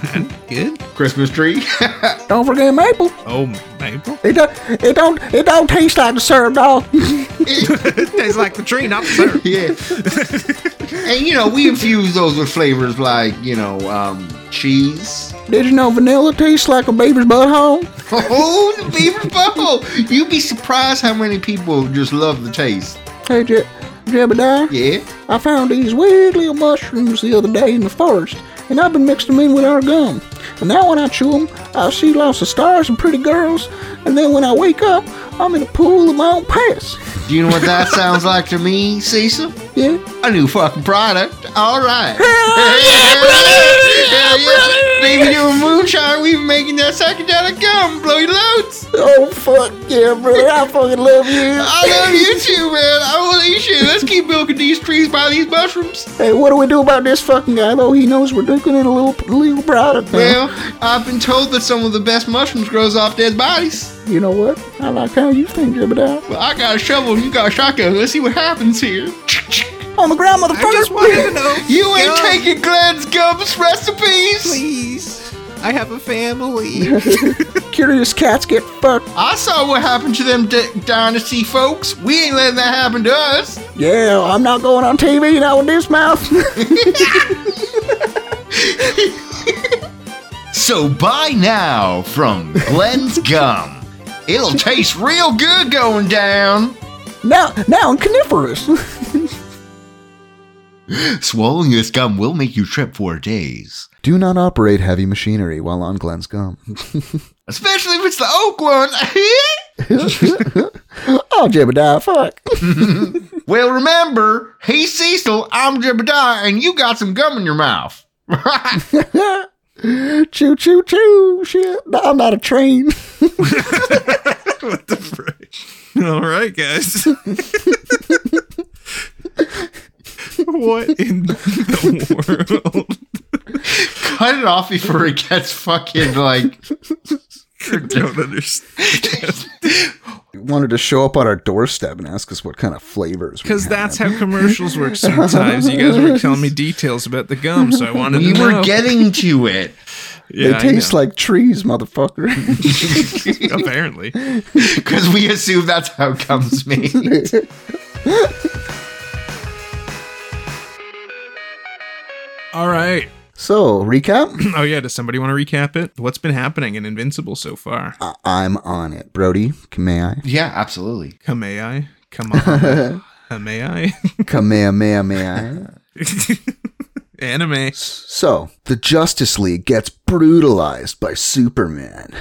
Fine, good. Christmas tree. Don't forget maple. Oh, maple. It don't, it don't, it don't taste like the syrup, dog. It tastes like the tree, not the syrup. yeah. and you know, we infuse those with flavors like, you know, um, cheese. Did you know vanilla tastes like a baby's butthole? Oh, the beaver bubble! You'd be surprised how many people just love the taste. Hey, Je- Jebediah, Yeah. I found these weird little mushrooms the other day in the forest, and I've been mixing them in with our gum. And now when I chew them, I see lots of stars and pretty girls, and then when I wake up, I'm in a pool of my own piss. Do you know what that sounds like to me, Cecil? Yeah. A new fucking product. All right. Hell yeah, brother! Hell yeah. Baby doing moonshine, we been making that psychedelic gum. Blow your loads. Oh, fuck yeah, brother. I fucking love you. I love you too, man. I will eat you. Let's keep milking these trees by these mushrooms. Hey, what do we do about this fucking guy, though? He knows we're drinking in a little legal product now. Well, I've been told that some of the best mushrooms grows off dead bodies. you know what? I like how you think, Jebediah. Well, I got a shovel you got a shotgun. Let's see what happens here. On the ground, motherfucker. I just wanted to know. You ain't Gum, taking Glenn's gums recipes. Please. I have a family. Curious cats get fucked. I saw what happened to them D- Dynasty folks. We ain't letting that happen to us. Yeah, I'm not going on TV now with this mouth. So buy now from Glenn's Gum. It'll taste real good going down. now, now I'm coniferous. Swallowing this gum will make you trip for days. Do not operate heavy machinery while on Glenn's gum. Especially if it's the oak one. oh, Jebediah, fuck. well, remember, he's Cecil, I'm Jebediah, and you got some gum in your mouth. Choo choo choo. Shit, No, I'm not a train. what the frick? All right, guys. what in the world? Cut it off before it gets fucking like. I don't understand. Wanted to show up on our doorstep and ask us what kind of flavors. Because that's how commercials work sometimes. You guys were telling me details about the gum, so I wanted We to know. We were know. getting to it. yeah, they taste like trees, motherfucker. apparently. Because we assume that's how gum's made. All right. So, recap. Oh yeah, does somebody want to recap it? What's been happening in Invincible so far? I- I'm on it, Brody. May I? yeah, absolutely. Come may I? Come on. Uh, may I? Kamehameha, may I? Anime. So, the Justice League gets brutalized by Superman.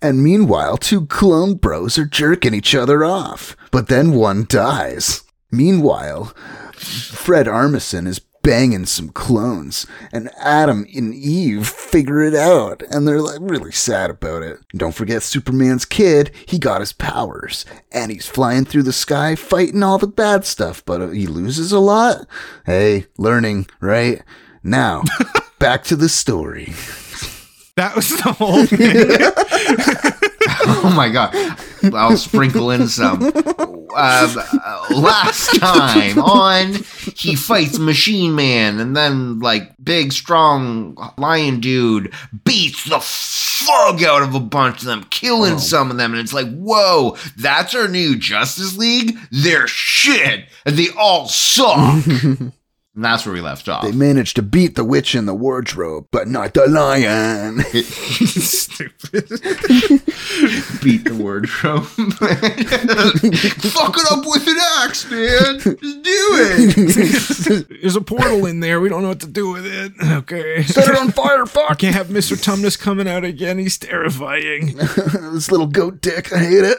And meanwhile, two clone bros are jerking each other off. But then one dies. Meanwhile, Fred Armisen is banging some clones, and Adam and Eve figure it out, and they're like really sad about it. Don't forget Superman's kid, he got his powers, and he's flying through the sky fighting all the bad stuff, but uh, he loses a lot. Hey, learning, right? Now, back to the story. That was the whole thing. Oh my god. I'll sprinkle in some. Um, uh, last time on, he fights Machine Man, and then like big, strong lion dude beats the fuck out of a bunch of them, killing Oh. some of them, and it's like, whoa, that's our new Justice League. They're shit, and they all suck. and that's where we left off. They managed to beat the witch in the wardrobe, but not the lion. Stupid. beat the wardrobe. Fuck it up with an axe, man. Just do it. There's a portal in there. We don't know what to do with it. Okay. Set it on fire, Fuck. I fuck! can't have Mr. Tumnus coming out again. He's terrifying. this little goat dick, I hate it.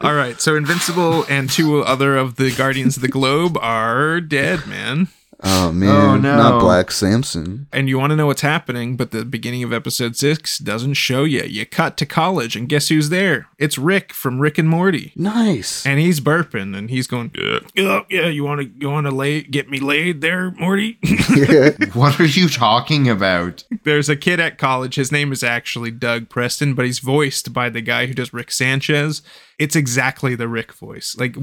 All right. So Invincible and two other of the Guardians of the Globe are dead, man. oh man, Oh, no. not Black Samson. And you want to know what's happening, but the beginning of episode six doesn't show you. You cut to college, and guess who's there? It's Rick from Rick and Morty. Nice. And he's burping, and he's going, "Yeah, yeah, yeah you want to, you want to lay, get me laid there, Morty? What are you talking about? There's a kid at college. His name is actually Doug Preston, but he's voiced by the guy who does Rick Sanchez. It's exactly the Rick voice, like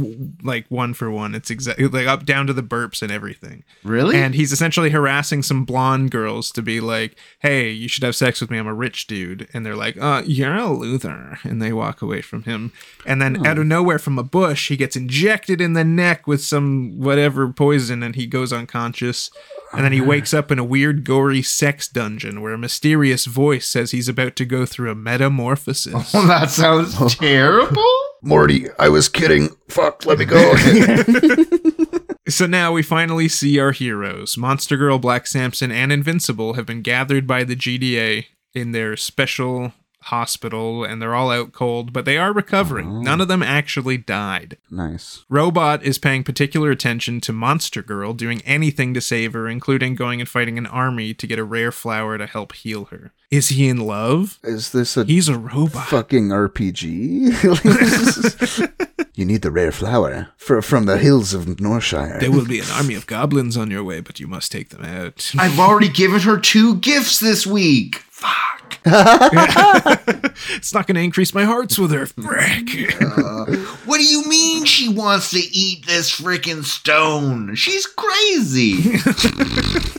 like one for one. It's exactly like up down to the burps and everything. Really? And he's essentially harassing some blonde girls to be like, "Hey, you should have sex with me. I'm a rich dude." And they're like, "Uh, you're a loser," and they walk away from him. And then out of nowhere, from a bush, he gets injected in the neck with some whatever poison, and he goes unconscious. And then he wakes up in a weird, gory sex dungeon where a mysterious voice says he's about to go through a metamorphosis. oh, that sounds terrible. Morty, I was kidding. Fuck, let me go. So now we finally see our heroes. Monster Girl, Black Samson, and Invincible have been gathered by the GDA in their special hospital, and they're all out cold, but they are recovering. Oh. None of them actually died. nice. Robot is paying particular attention to Monster Girl, doing anything to save her, including going and fighting an army to get a rare flower to help heal her. Is he in love? Is this a He's a robot. fucking RPG? you need the rare flower for, from the hills of Norshire. There will be an army of goblins on your way, but you must take them out. I've already given her two gifts this week. Fuck. it's not going to increase my hearts with her. Frick. Uh, what do you mean she wants to eat this freaking stone? She's crazy.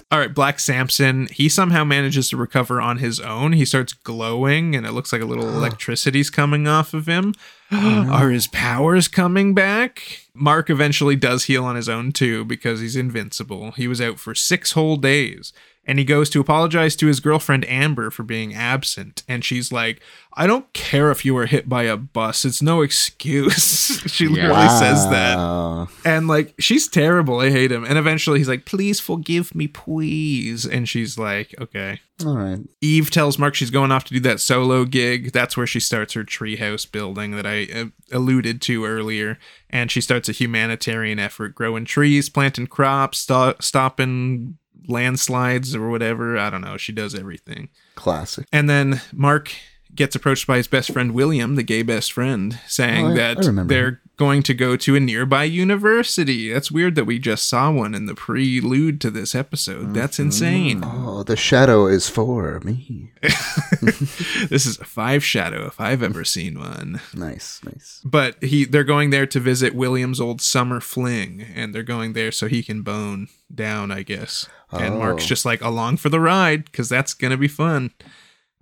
All right, Black Samson, he somehow manages to recover on his own. He starts glowing, and it looks like a little electricity's coming off of him. Uh-huh. Are his powers coming back? Mark eventually does heal on his own too because he's invincible. He was out for six whole days. And he goes to apologize to his girlfriend Amber for being absent. And she's like, I don't care if you were hit by a bus. It's no excuse. she literally says that. And like, she's terrible. I hate him. And eventually he's like, please forgive me, please. And she's like, okay. All right. Eve tells Mark she's going off to do that solo gig. That's where she starts her treehouse building that I uh, alluded to earlier. And she starts a humanitarian effort, growing trees, planting crops, sto- stopping landslides or whatever. I don't know. She does everything. Classic. And then Mark gets approached by his best friend William, the gay best friend, saying Oh, I- that I they're going to go to a nearby university. That's weird that we just saw one in the prelude to this episode. That's insane. Oh, the shadow is for me. this is a five shadow if I've ever seen one. Nice, nice. But he they're going there to visit William's old summer fling, and they're going there so he can bone down, I guess. And Mark's Oh. just like along for the ride because that's gonna be fun.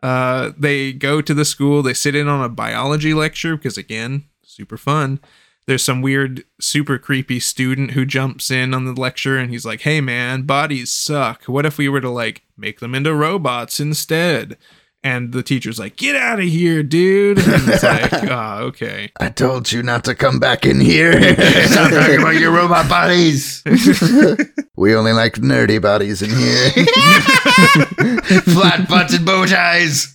Uh, they go to the school. They sit in on a biology lecture because again, super fun. There's some weird, super creepy student who jumps in on the lecture and he's like, "Hey man, bodies suck. What if we were to like make them into robots instead?" And the teacher's like, "Get out of here, dude!" And it's like, "Ah, okay." I told you not to come back in here. Stop talking about your robot bodies. we only like nerdy bodies in here. Flat butts and bow ties.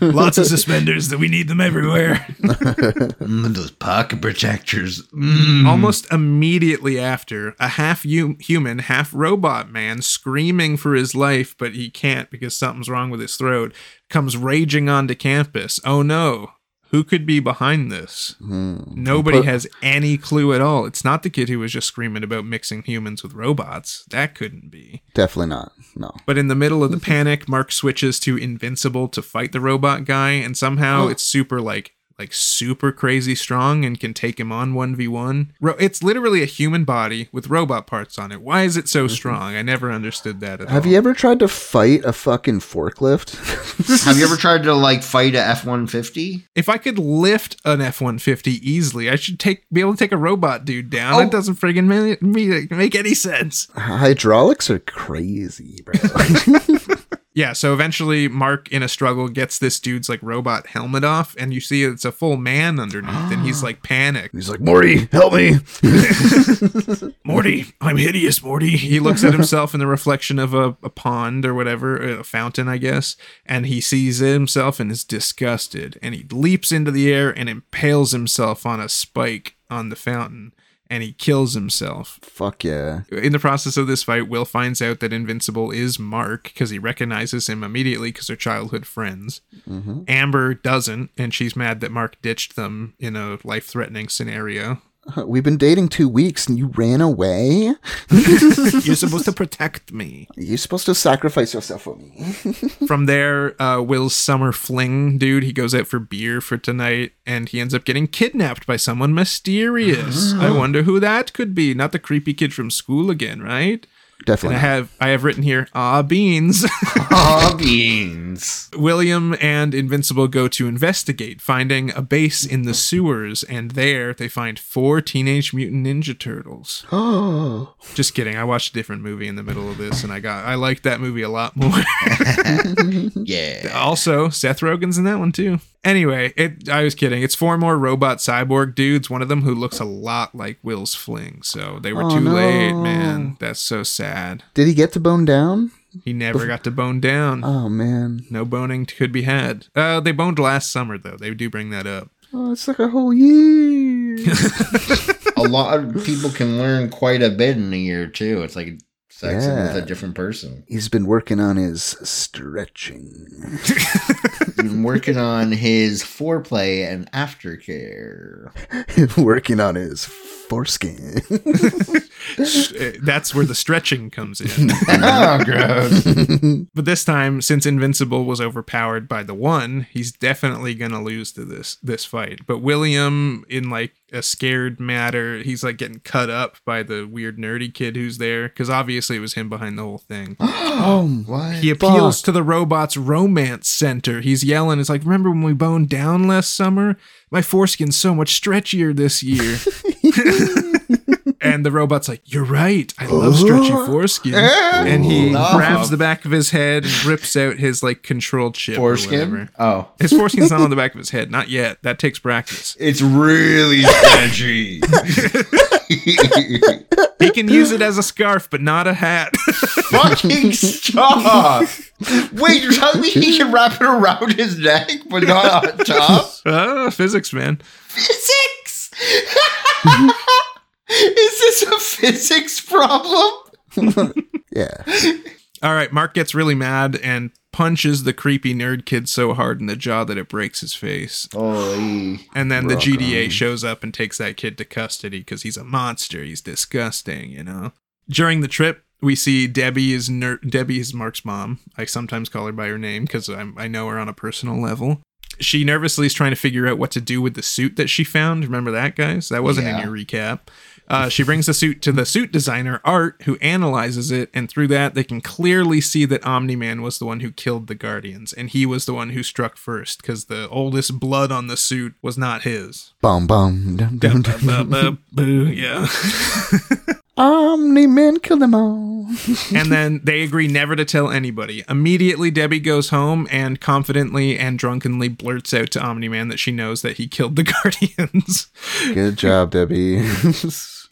Lots of suspenders that we need them everywhere. Mm, those pocket protectors. Mm. Almost immediately after, a half hu- human, half robot man screaming for his life, but he can't because something's wrong with his throat, comes raging onto campus. Oh no. Who could be behind this? Hmm. Nobody But- has any clue at all. It's not the kid who was just screaming about mixing humans with robots. That couldn't be. Definitely not. No. But in the middle of the panic, Mark switches to invincible to fight the robot guy, and somehow oh. it's super like like super crazy strong and can take him on 1v1. Ro- it's literally a human body with robot parts on it. Why is it so mm-hmm. strong? I never understood that at Have all. you ever tried to fight a fucking forklift? Have you ever tried to like fight a F one fifty? If I could lift an F-150 easily, I should take be able to take a robot dude down. Oh. It doesn't friggin' ma- me- make any sense. Hydraulics are crazy, bro. Yeah, so eventually Mark in a struggle gets this dude's like robot helmet off and you see it's a full man underneath and he's like panicked. He's like, Morty, help me. Morty, I'm hideous, Morty. He looks at himself in the reflection of a, a pond or whatever, a fountain, I guess, and he sees himself and is disgusted. And he leaps into the air and impales himself on a spike on the fountain and he kills himself. Fuck yeah. In the process of this fight, Will finds out that Invincible is Mark because he recognizes him immediately because they're childhood friends. Mm-hmm. Amber doesn't, and she's mad that Mark ditched them in a life threatening scenario. We've been dating two weeks and you ran away? You're supposed to protect me. You're supposed to sacrifice yourself for me. From there, uh, Will's summer fling dude, he goes out for beer for tonight and he ends up getting kidnapped by someone mysterious. I wonder who that could be. Not the creepy kid from school again, right? And Definitely. I have I have written here, ah beans. ah beans. William and Invincible go to investigate, finding a base in the sewers, and there they find four Teenage Mutant Ninja Turtles. Oh, Just kidding. I watched a different movie in the middle of this, and I got I liked that movie a lot more. Yeah. also, Seth Rogen's in that one too. Anyway, it I was kidding. It's four more robot cyborg dudes, one of them who looks a lot like Will's fling. So they were Oh, too no. late, man. That's so sad. did he get to bone down? He never got to bone down. Oh man. No boning could be had. Uh, they boned last summer though. They do bring that up. Oh, it's like a whole year. a lot of people can learn quite a bit in a year too. It's like sexing Yeah. with a different person. He's been working on his stretching. He's been working on his foreplay and aftercare. working on his foreskin. That's where the stretching comes in. oh, gross. But this time, since Invincible was overpowered by the one, he's definitely gonna lose to this this fight. But William, in like a scared matter, he's like getting cut up by the weird nerdy kid who's there because obviously it was him behind the whole thing. oh, What? He appeals to the robot's romance center. He's yelling, "It's like remember when we boned down last summer? My foreskin's so much stretchier this year." and the robot's like, "You're right. I love stretchy oh. foreskin." Oh. and he Love. grabs the back of his head and rips out his like control chip Foreskin? whatever. Oh. His foreskin's not on the back of his head, not yet. That takes practice. It's really stretchy. He can use it as a scarf, but not a hat. Fucking stop! Wait, you're telling me he can wrap it around his neck, but not on top? Ah, physics, man. Physics! Is this a physics problem? yeah. All right, Mark gets really mad and punches the creepy nerd kid so hard in the jaw that it breaks his face. Holy. And then the GDA on. shows up and takes that kid to custody because he's a monster. He's disgusting, you know. During the trip, we see Debbie is ner- Debbie is Mark's mom. I sometimes call her by her name because I know her on a personal level. She nervously is trying to figure out what to do with the suit that she found. Remember that, guys? That wasn't Yeah. in your recap. Uh, she brings the suit to the suit designer, Art, who analyzes it, and through that, they can clearly see that Omni Man was the one who killed the Guardians, and he was the one who struck first, because the oldest blood on the suit was not his. Bum bum dum dum dum. Boo, yeah. Omni Man kill them all. and then they agree never to tell anybody. Immediately, Debbie goes home and confidently and drunkenly blurts out to Omni Man that she knows that he killed the Guardians. Good job, Debbie.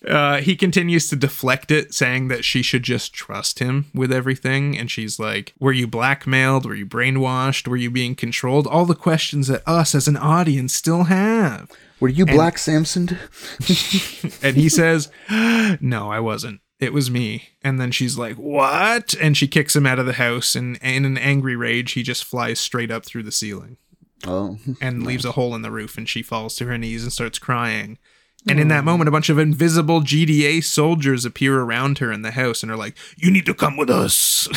Uh, he continues to deflect it, saying that she should just trust him with everything. And she's like, Were you blackmailed? Were you brainwashed? Were you being controlled? All the questions that us as an audience still have. Were you Black Samson? And he says, No, I wasn't. It was me. And then she's like, What? And she kicks him out of the house. And in an angry rage, he just flies straight up through the ceiling Oh, and leaves a hole in the roof. And she falls to her knees and starts crying. And in that moment, a bunch of invisible GDA soldiers appear around her in the house and are like, You need to come with us.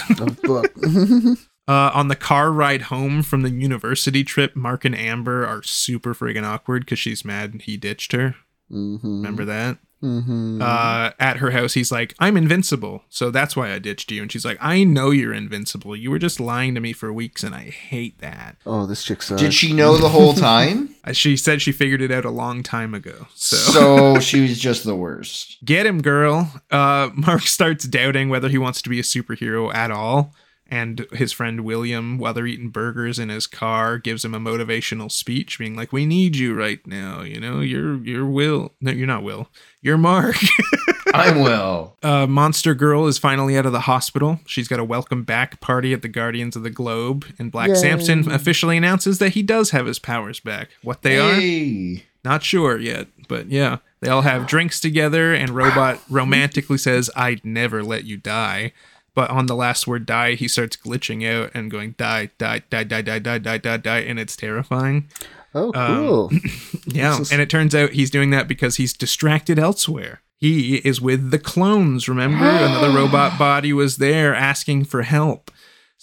oh. Uh, on the car ride home from the university trip, Mark and Amber are super friggin' awkward because she's mad he ditched her. Mm-hmm. Remember that? Mm-hmm. Uh, at her house, he's like, I'm invincible, so that's why I ditched you. And she's like, I know you're invincible. You were just lying to me for weeks, and I hate that. oh, this chick sucks. Did she know the whole time? Uh, She said she figured it out a long time ago. So, so she was just the worst. get him, girl. Uh, Mark starts doubting whether he wants to be a superhero at all. And his friend William, while they're eating burgers in his car, gives him a motivational speech, being like, "We need you right now. You know, you're you're Will. No, you're not Will. You're Mark." I'm Will. uh, Monster Girl is finally out of the hospital. She's got a welcome back party at the Guardians of the Globe, and Black Yay. Samson officially announces that he does have his powers back. What they are, not sure yet, but yeah, they all have drinks together, and Robot romantically says, "I'd never let you die." But on the last word "die," he starts glitching out and going "die, die, die, die, die, die, die, die, die," and it's terrifying. Oh, um, cool. Yeah, is- and it turns out he's doing that because he's distracted elsewhere. He is with the clones, remember? Another robot body was there asking for help.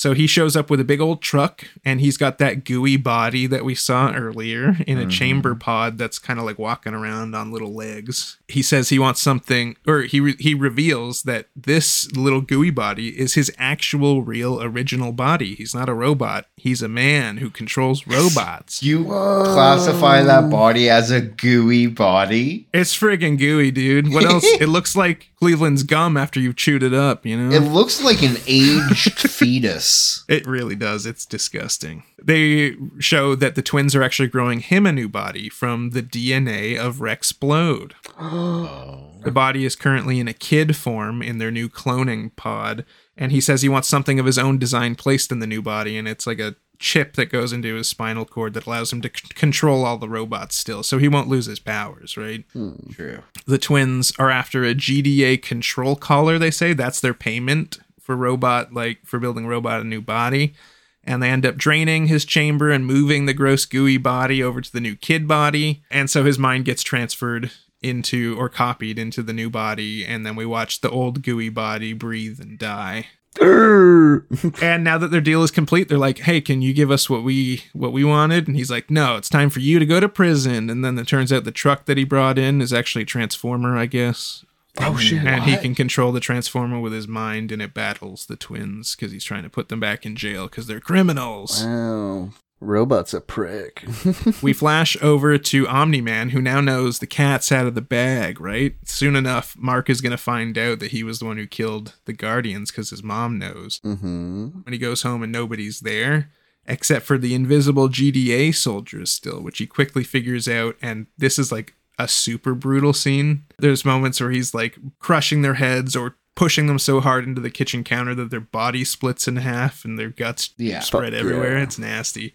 So he shows up with a big old truck and he's got that gooey body that we saw earlier in a chamber mm-hmm. pod that's kind of like walking around on little legs. He says he wants something or he re- he reveals that this little gooey body is his actual real original body. He's not a robot. He's a man who controls robots. You classify that body as a gooey body? It's friggin' gooey, dude. What else? it looks like Cleveland's gum after you've chewed it up, you know? It looks like an aged fetus. It really does. It's disgusting. They show that the twins are actually growing him a new body from the DNA of Rex Splode. Oh. The body is currently in a kid form in their new cloning pod, and he says he wants something of his own design placed in the new body, and it's like a chip that goes into his spinal cord that allows him to c- control all the robots still, so he won't lose his powers, right? Hmm. True. the twins are after a GDA control collar, they say. That's their payment for robot, like for building robot a new body. And they end up draining his chamber and moving the gross gooey body over to the new kid body. And so his mind gets transferred into or copied into the new body. And then we watch the old gooey body breathe and die. And now that their deal is complete, they're like, "Hey, can you give us what we what we wanted?" And he's like, "No, it's time for you to go to prison." And then it turns out the truck that he brought in is actually a transformer, I guess. Oh shit! and he can control the transformer with his mind, and it battles the twins because he's trying to put them back in jail because they're criminals. Wow, robot's a prick. we flash over to Omni Man, who now knows the cat's out of the bag. Right? Soon enough, Mark is going to find out that he was the one who killed the Guardians because his mom knows. mm-hmm. when he goes home and nobody's there except for the invisible GDA soldiers still, which he quickly figures out. And this is like a super brutal scene. There's moments where he's like crushing their heads or pushing them so hard into the kitchen counter that their body splits in half and their guts Yeah. spread Fuck everywhere. yeah. It's nasty.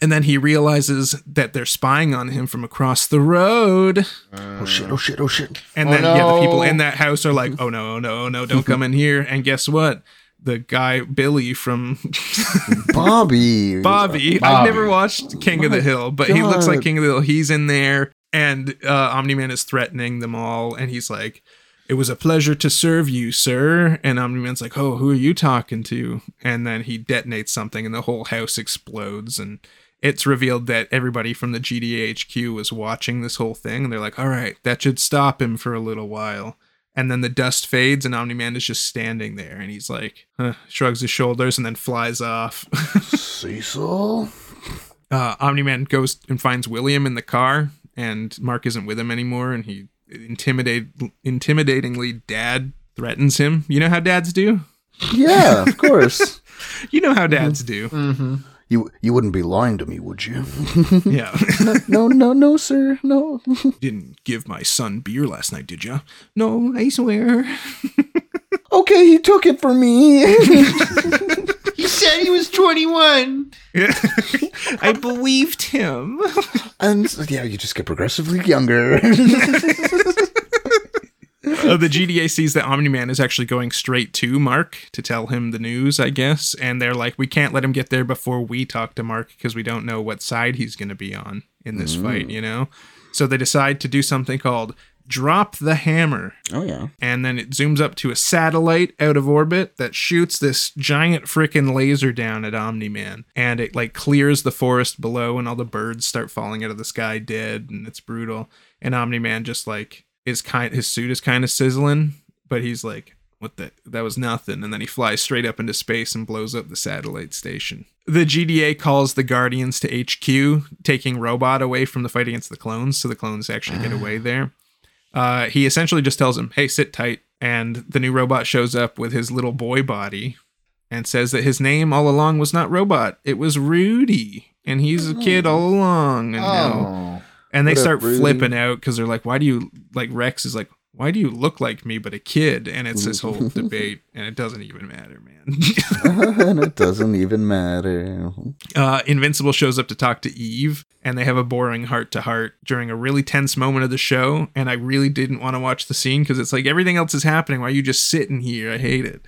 And then he realizes that they're spying on him from across the road. Oh shit! Oh shit! Oh shit! And Oh, then yeah, the people in that house are like, "Oh no, oh, no, oh, no, don't come in here." And guess what? The guy Billy from Bobby. Bobby. I've never watched King of the Hill, but he looks like King of the Hill. He's in there, and uh, Omni Man is threatening them all, and he's like, "It was a pleasure to serve you, sir." And Omni Man's like, "Oh, who are you talking to?" And then he detonates something, and the whole house explodes, and it's revealed that everybody from the GDHQ was watching this whole thing, and they're like, "All right, that should stop him for a little while." And then the dust fades, and Omni Man is just standing there, and he's like, huh, shrugs his shoulders, and then flies off. Cecil. uh, Omni Man goes and finds William in the car, and Mark isn't with him anymore, and he intimidate intimidatingly dad threatens him. You know how dads do? Yeah, of course. You know how dads do. Mm-hmm. you you wouldn't be lying to me, would you? Yeah. no, no, no, sir. No. Didn't give my son beer last night, did you? No, I swear. okay, he took it for me. He said he was 21. I believed him. and yeah, you just get progressively younger. Uh, the GDA sees that Omni Man is actually going straight to Mark to tell him the news, I guess. And they're like, we can't let him get there before we talk to Mark because we don't know what side he's going to be on in this fight, you know? So they decide to do something called drop the hammer. Oh yeah. And then it zooms up to a satellite out of orbit that shoots this giant freaking laser down at Omni Man. And it like clears the forest below, and all the birds start falling out of the sky dead, and it's brutal. And Omni Man just like is kind his suit is kind of sizzling, but he's like, what the that was nothing and then he flies straight up into space and blows up the satellite station the gda calls the guardians to hq taking robot away from the fight against the clones so the clones actually get ah. away there uh, he essentially just tells him hey sit tight. And the new robot shows up with his little boy body and says that his name all along was not robot. It was rudy. And he's a kid all along. And now Oh. and they What start flipping out because they're like, "Why do you like Rex is like, why do you look like me but a kid?" And it's this whole debate, and it doesn't even matter, man. and it doesn't even matter. uh, Invincible shows up to talk to Eve, and they have a boring heart to heart during a really tense moment of the show. And I really didn't want to watch the scene because it's like everything else is happening. Why are you just sitting here? I hate it.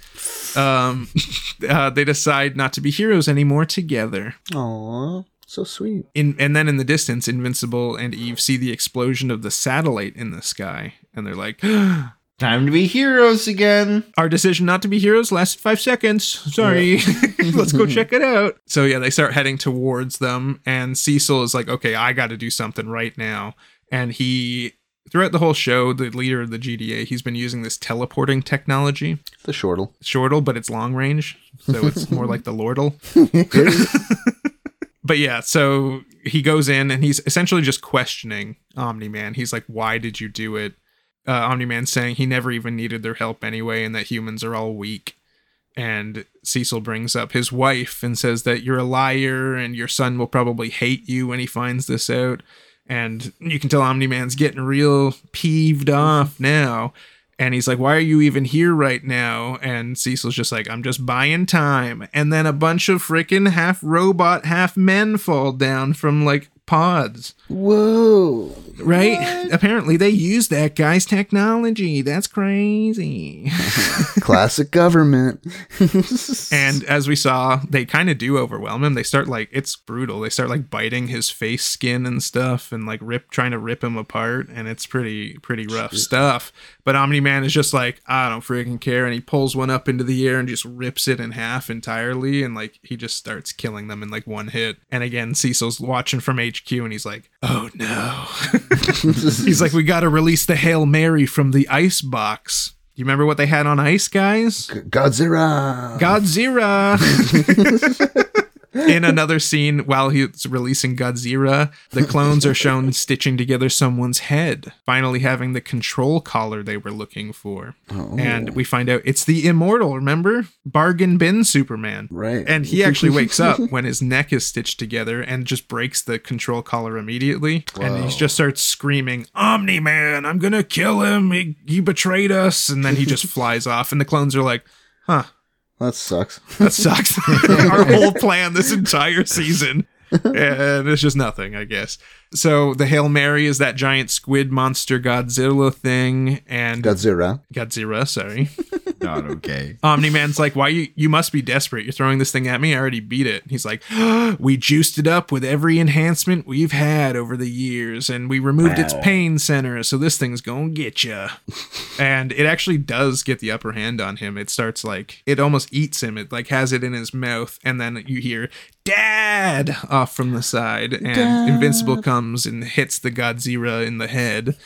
Um, uh, they decide not to be heroes anymore together. Aw, so sweet. in and then in the distance invincible and eve see the explosion of the satellite in the sky and they're like Time to be heroes again. our decision not to be heroes lasted five seconds sorry let's go check it out so yeah they start heading towards them and cecil is like okay i gotta do something right now and he throughout the whole show the leader of the gda he's been using this teleporting technology The shortle. shortle but it's long range so it's more like the lordle but yeah, so he goes in and he's essentially just questioning Omni Man. He's like, "Why did you do it?" Uh, Omni Man saying he never even needed their help anyway, and that humans are all weak. And Cecil brings up his wife and says that you're a liar, and your son will probably hate you when he finds this out. And you can tell Omni Man's getting real peeved off now. And he's like, Why are you even here right now? And Cecil's just like, I'm just buying time. And then a bunch of freaking half robot, half men fall down from like pods. Whoa. Right? Apparently they use that guy's technology. That's crazy. Classic government. and as we saw, they kind of do overwhelm him. They start like it's brutal. They start like biting his face skin and stuff and like rip trying to rip him apart and it's pretty pretty rough stuff. But Omni Man is just like, I don't freaking care and he pulls one up into the air and just rips it in half entirely and like he just starts killing them in like one hit. And again, Cecil's watching from HQ and he's like, "Oh no." he's like, "We got to release the Hail Mary from the ice box." You remember what they had on ice, guys? Godzilla. Godzilla. In another scene, while he's releasing Godzilla, the clones are shown stitching together someone's head, finally having the control collar they were looking for. Oh. And we find out it's the immortal, remember? Bargain bin Superman. Right. And he actually wakes up when his neck is stitched together and just breaks the control collar immediately. And he just starts screaming, Omni Man, I'm gonna kill him. He, he betrayed us. And then he just flies off. And the clones are like, huh, that sucks. that sucks. Our whole plan this entire season. And it's just nothing, I guess. So the Hail Mary is that giant squid monster Godzilla thing. And Godzilla. Godzilla, sorry. Not okay. Um, Omni Man's like, why you you must be desperate. You're throwing this thing at me. I already beat it. He's like, we juiced it up with every enhancement we've had over the years, and we removed its pain center, so this thing's gonna get you. and it actually does get the upper hand on him. It starts like it almost eats him. It like has it in his mouth, and then you hear "Dad" off from the side, and Invincible comes and hits the Godzilla in the head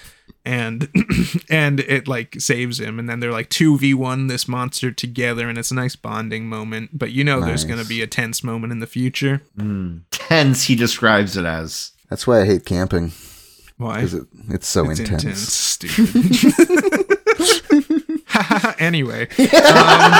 and and it like saves him. And then they're like 2v1 this monster together and it's a nice bonding moment. But you know there's going to be a tense moment in the future. Hmm. Tense, he describes it as. That's why I hate camping. Why? Because it, it's so it's intense. intense, stupid anyway um,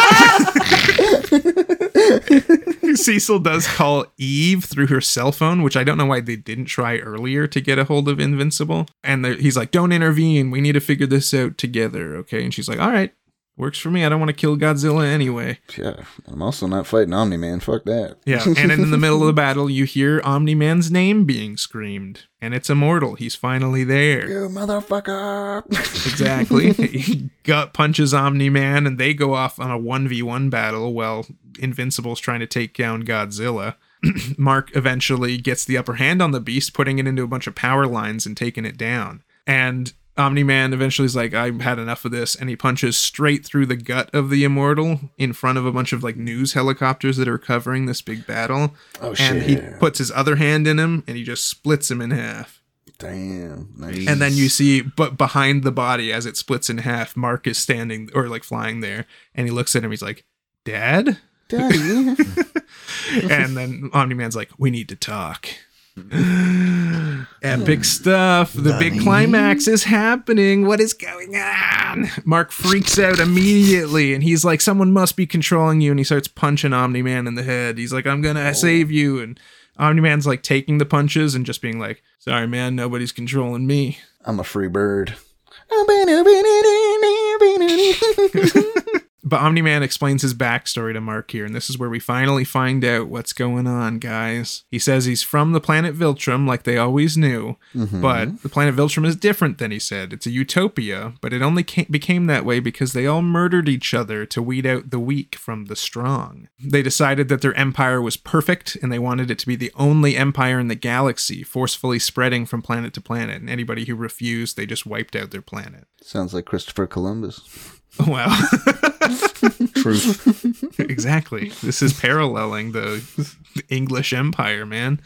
cecil does call eve through her cell phone which i don't know why they didn't try earlier to get a hold of invincible. And he's like don't intervene. We need to figure this out together. Okay. And she's like all right works for me i don't want to kill godzilla anyway Yeah, I'm also not fighting Omni Man. Fuck that. yeah and in the middle of the battle you hear omni-man's name being screamed and it's immortal he's finally there You motherfucker! Exactly. he gut punches Omni Man and they go off on a 1v1 battle while Invincible's trying to take down Godzilla. Mark eventually gets the upper hand on the beast, putting it into a bunch of power lines and taking it down. And Omni Man eventually is like, I've had enough of this, and he punches straight through the gut of the immortal in front of a bunch of like news helicopters that are covering this big battle. Oh and shit! he puts his other hand in him and he just splits him in half. Damn. Nice. And then you see, but behind the body as it splits in half, Mark is standing or like flying there, and he looks at him. He's like, "Dad," Daddy. and then Omni Man's like, "We need to talk." Epic hmm. stuff. The big climax is happening. What is going on? Mark freaks out immediately and he's like, Someone must be controlling you. And he starts punching Omni Man in the head. He's like, I'm going to oh. save you. And Omni Man's like taking the punches and just being like, Sorry, man, nobody's controlling me. I'm a free bird. But Omni Man explains his backstory to Mark here, and this is where we finally find out what's going on, guys. He says he's from the planet Viltrum, like they always knew, mm-hmm. but the planet Viltrum is different than he said. It's a utopia, but it only ca- became that way because they all murdered each other to weed out the weak from the strong. They decided that their empire was perfect, and they wanted it to be the only empire in the galaxy, forcefully spreading from planet to planet, and anybody who refused, they just wiped out their planet. Sounds like Christopher Columbus. Wow. Truth. exactly. This is paralleling the, the English Empire, man.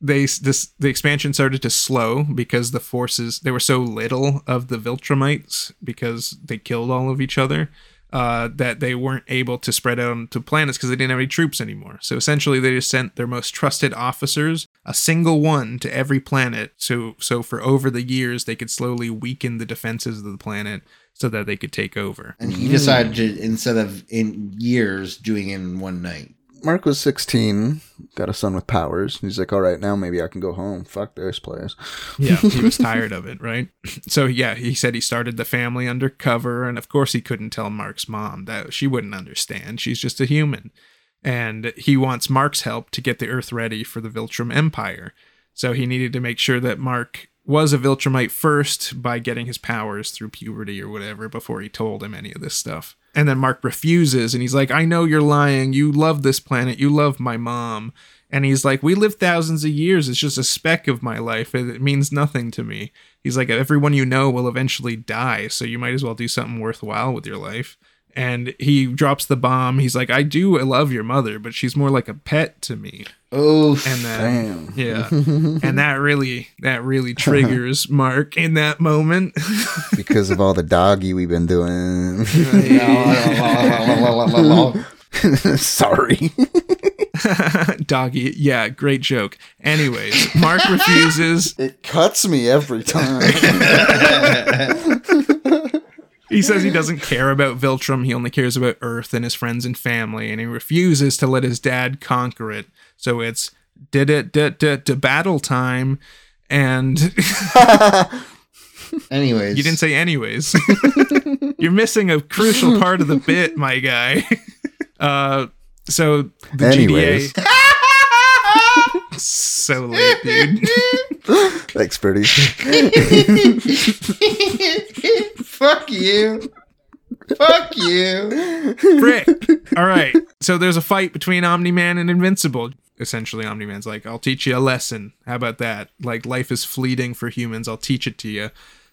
They this the expansion started to slow because the forces there were so little of the Viltrumites because they killed all of each other uh, that they weren't able to spread out onto planets because they didn't have any troops anymore. So essentially, they just sent their most trusted officers, a single one, to every planet. So so for over the years, they could slowly weaken the defenses of the planet so that they could take over. And he decided to, instead of in years, doing it in one night. Mark was 16, got a son with powers. He's like, all right, now maybe I can go home. Fuck this place. Yeah, he was tired of it, right? So yeah, he said he started the family undercover, and of course he couldn't tell Mark's mom that she wouldn't understand. She's just a human, and he wants Mark's help to get the Earth ready for the Viltrum Empire. So he needed to make sure that Mark was a Viltrumite first by getting his powers through puberty or whatever before he told him any of this stuff. And then Mark refuses and he's like, I know you're lying. You love this planet. You love my mom. And he's like, We live thousands of years. It's just a speck of my life. It, it means nothing to me. He's like, Everyone you know will eventually die. So you might as well do something worthwhile with your life. And he drops the bomb. He's like, I do love your mother, but she's more like a pet to me. Oh, And then, Damn. yeah. and that really, that really triggers Mark in that moment. because of all the doggy we've been doing. Sorry. Doggy. Yeah, great joke. Anyways, Mark refuses. It cuts me every time. He says he doesn't care about Viltrum. He only cares about Earth and his friends and family, and he refuses to let his dad conquer it. So it's did it did to battle time, and anyways, you didn't say anyways. You're missing a crucial part of the bit, my guy. Uh, so the Anyways. GDA. So late, dude. Thanks, Birdie. Fuck you. Fuck you. Frick. All right. So there's a fight between Omni Man and Invincible. Essentially, Omni Man's like, I'll teach you a lesson. How about that? Like, life is fleeting for humans. I'll teach it to you.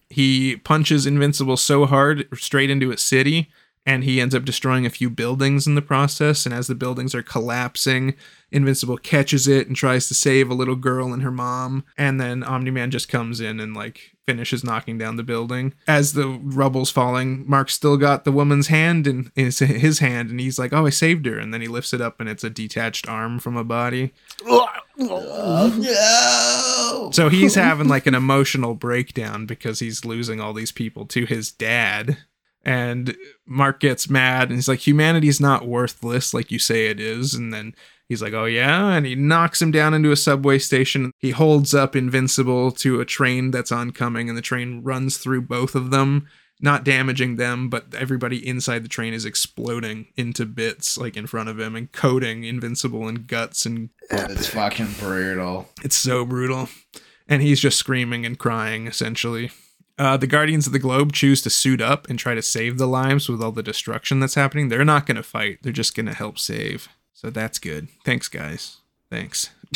He punches Invincible so hard straight into a city, and he ends up destroying a few buildings in the process. And as the buildings are collapsing, Invincible catches it and tries to save a little girl and her mom. And then Omni Man just comes in and, like, finishes knocking down the building. As the rubble's falling, Mark still got the woman's hand in his, his hand, and he's like, "Oh, I saved her." And then he lifts it up, and it's a detached arm from a body. Oh, no. So he's having like an emotional breakdown because he's losing all these people to his dad. And Mark gets mad and he's like, Humanity's not worthless like you say it is. And then he's like, Oh, yeah. And he knocks him down into a subway station. He holds up Invincible to a train that's oncoming, and the train runs through both of them, not damaging them, but everybody inside the train is exploding into bits like in front of him and coating Invincible in guts and It's fucking brutal. it's so brutal. And he's just screaming and crying, essentially. Uh, the Guardians of the Globe choose to suit up and try to save the lives with all the destruction that's happening. They're not going to fight, they're just going to help save. So that's good. Thanks, guys. Thanks.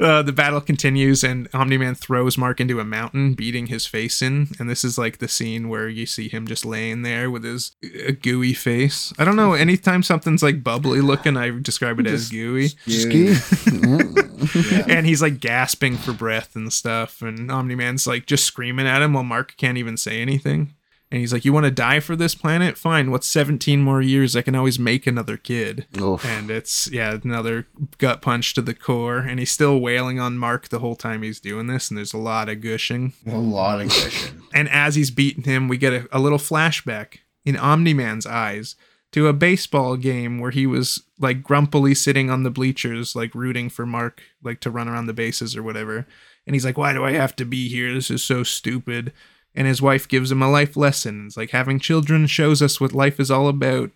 uh, the battle continues, and Omni Man throws Mark into a mountain, beating his face in. And this is like the scene where you see him just laying there with his uh, gooey face. I don't know. Anytime something's like bubbly looking, I describe it as gooey. Ski. Yeah. And he's like gasping for breath and stuff. And Omni Man's like just screaming at him while Mark can't even say anything. And he's like, You want to die for this planet? Fine. What's 17 more years? I can always make another kid. Oof. And it's, yeah, another gut punch to the core. And he's still wailing on Mark the whole time he's doing this. And there's a lot of gushing. A lot of cushion. And as he's beating him, we get a, a little flashback in Omni Man's eyes to a baseball game where he was like grumpily sitting on the bleachers, like rooting for Mark, like to run around the bases or whatever. And he's like, Why do I have to be here? This is so stupid. And his wife gives him a life lesson. It's like having children shows us what life is all about.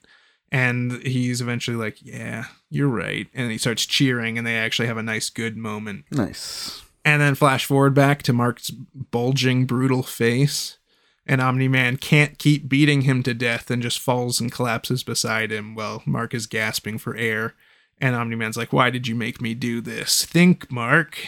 And he's eventually like, Yeah, you're right. And he starts cheering, and they actually have a nice, good moment. Nice. And then flash forward back to Mark's bulging, brutal face. And Omni Man can't keep beating him to death and just falls and collapses beside him while Mark is gasping for air. And Omni Man's like, Why did you make me do this? Think, Mark.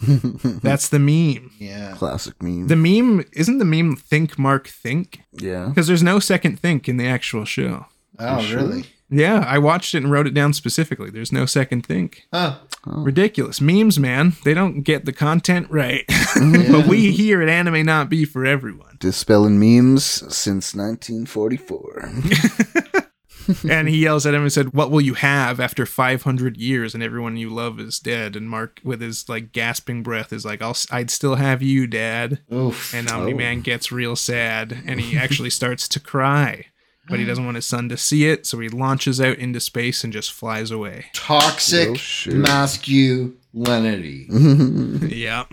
That's the meme. Yeah. Classic meme. The meme isn't the meme Think, Mark, Think? yeah. Because there's no second think in the actual show. Oh, sure? really? Yeah, I watched it and wrote it down specifically. There's no second think. Huh. Oh. Ridiculous. Memes, man. They don't get the content right. but we here at Anime Not Be for everyone. Dispelling memes since 1944. and he yells at him and said, "What will you have after 500 years and everyone you love is dead?" And Mark, with his like gasping breath, is like, "I'll, I'd still have you, Dad." Oof. And Omni oh. Man gets real sad, and he actually starts to cry, but he doesn't want his son to see it, so he launches out into space and just flies away. Toxic Oh, shit. masculinity. yeah,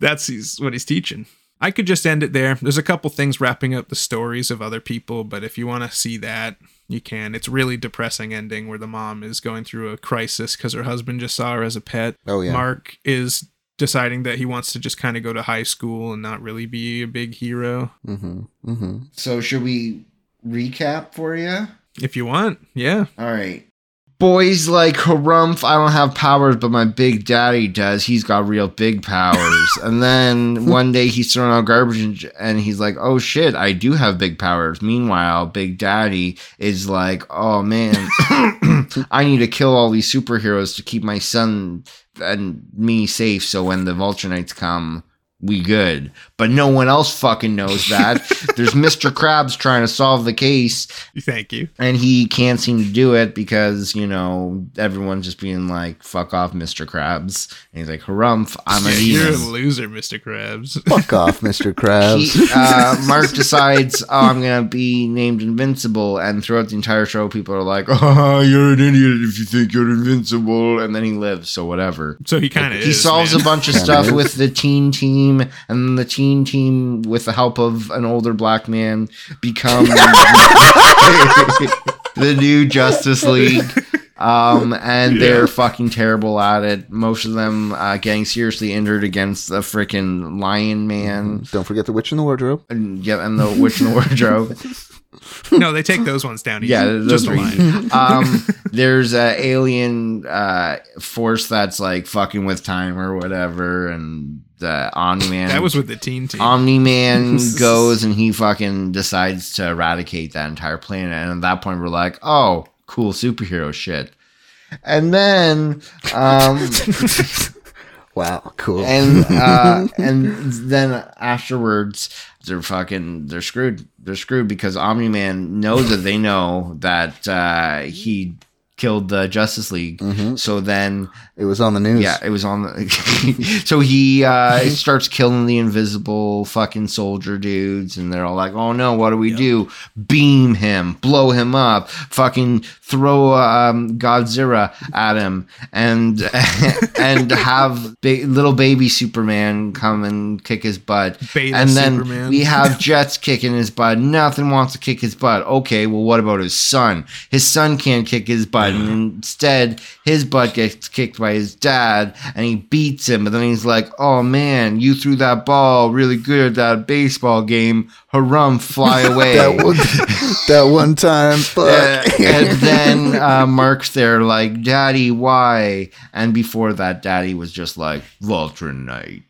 that's he's, what he's teaching. I could just end it there. There's a couple things wrapping up the stories of other people, but if you want to see that, you can. It's really depressing ending where the mom is going through a crisis because her husband just saw her as a pet. Oh, yeah. Mark is deciding that he wants to just kind of go to high school and not really be a big hero. mm-hmm. Mm-hmm. So, should we recap for you? If you want, yeah. All right. Boys like Harumph, I don't have powers, but my big daddy does. He's got real big powers. and then one day he's throwing out garbage and- and he's like, oh shit, I do have big powers. Meanwhile, Big Daddy is like, oh man, I need to kill all these superheroes to keep my son and me safe so when the Vulture Knights come, we good. But no one else fucking knows that. There's Mr. Krabs trying to solve the case Thank you. and he can't seem to do it because you know everyone's just being like "fuck off, Mr. Krabs," and he's like "Harumph, I'm a you're a loser, Mr. Krabs. Fuck off, Mr. Krabs. He, uh, Mark decides, "Oh, I'm gonna be named invincible," and throughout the entire show, people are like, "Oh, you're an idiot if you think you're invincible," and then he lives, so whatever. So he kind of He is. solves man. a bunch of Kinda stuff is. with the teen team, and the teen team, with the help of an older black man, become the new Justice League. Um, and they're fucking terrible at it. Most of them uh, getting seriously injured against the freaking Lion Man. Don't forget the witch in the wardrobe. And, yeah, and the Witch in the Wardrobe. No, they take those ones down. Easy. Yeah, those just a line. um, there's a alien uh, force that's like fucking with time or whatever, and the Omni Man. That was with the teen team. Omni Man goes and he fucking decides to eradicate that entire planet, and at that point we're like, oh, cool superhero shit. And then, um, Wow, cool. and uh, and then afterwards they're fucking they're screwed. They're screwed because Omni Man knows that they know that uh, he killed the Justice League. Mhm. So then It was on the news. yeah, it was on the. so he uh, starts killing the invisible fucking soldier dudes, and they're all like, "Oh no, what do we do? Beam him, blow him up, fucking throw um, Godzilla at him, and and have ba- little baby Superman come and kick his butt." Beta and then Superman. we have Jets kicking his butt. Nothing wants to kick his butt. Okay, well, what about his son? His son can't kick his butt. God. And instead, his butt gets kicked by his dad and he beats him. But then he's like, oh man, you threw that ball really good at that baseball game. Harum, fly away. that one, that one time, fuck. Uh, and then uh, Mark's there, like, Daddy, why? And before that, Daddy was just like, Voltronites.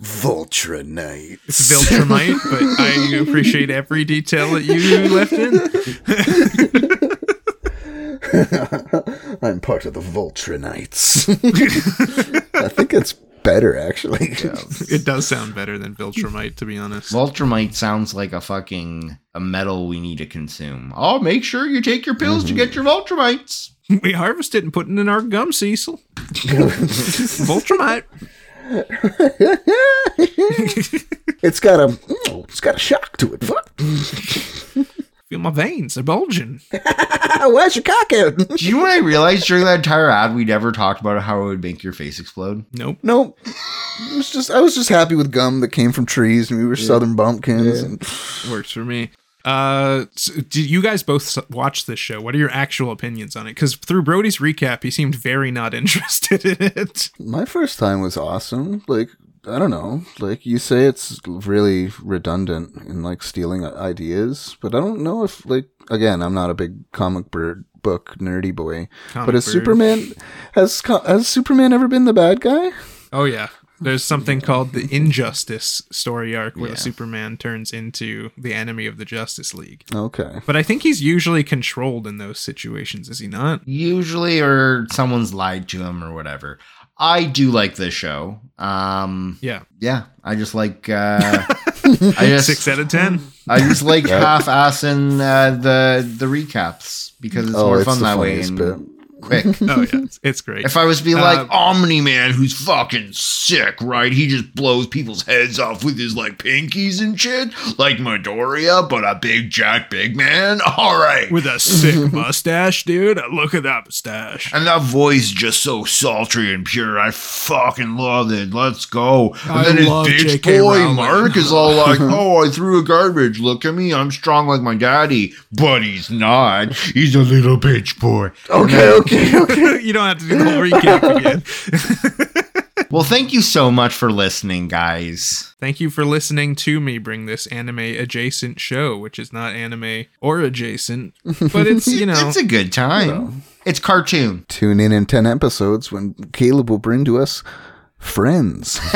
Voltra Knight. It's Viltrumite, but I appreciate every detail that you left in. I'm part of the Voltra Knights. I think it's better, actually. It does sound better than Viltrumite, to be honest. Voltromite sounds like a fucking a metal we need to consume. Oh, make sure you take your pills to mhm. get your Voltromites. we harvest it and put it in our gum, Cecil. Viltrumite. it's got a, oh, it's got a shock to it. Fuck. Feel my veins, they're bulging. Where's your cock out? Do you know what I realized during that entire ad? We never talked about how it would make your face explode. Nope. Nope. It was just I was just happy with gum that came from trees, and we were southern bumpkins. And Works for me. Uh, so did you guys both watch this show? What are your actual opinions on it? Because through Brody's recap, he seemed very not interested in it. my first time was awesome. Like I don't know, like you say, it's really redundant in like stealing ideas, but I don't know if like again, I'm not a big comic bird book nerdy boy, Comic but has bird. Superman has co- has Superman ever been the bad guy? Oh yeah. There's something called the Injustice story arc where Yeah. Superman turns into the enemy of the Justice League. Okay. But I think he's usually controlled in those situations, is he not? Usually, or someone's lied to him or whatever. I do like this show. Um, Yeah. yeah, I just like. Uh, I just Six out of ten. I just like Yeah. half-assing uh, the the recaps because it's more fun the that way and bit. Quick. Oh yeah, it's, it's great. If I was to be like Uh, Omni Man, who's fucking sick, right? He just blows people's heads off with his like pinkies and shit, like Midoriya, but a big Jack Big Man. All right, With a sick mustache, dude. Look at that mustache. and that voice just so sultry and pure. I fucking love it. Let's go. And I then his bitch J.K. boy Rowling. Mark is all like, "Oh, I threw a garbage. Look at me. I'm strong like my daddy." But he's not. He's a little bitch boy. Okay, okay. you don't have to do the whole recap again. Well, thank you so much for listening, guys. Thank you for listening to me bring this anime adjacent show, which is not anime or adjacent, but it's, you know, It's a good time. It's cartoon. Tune in in 10 episodes when Caleb will bring to us friends.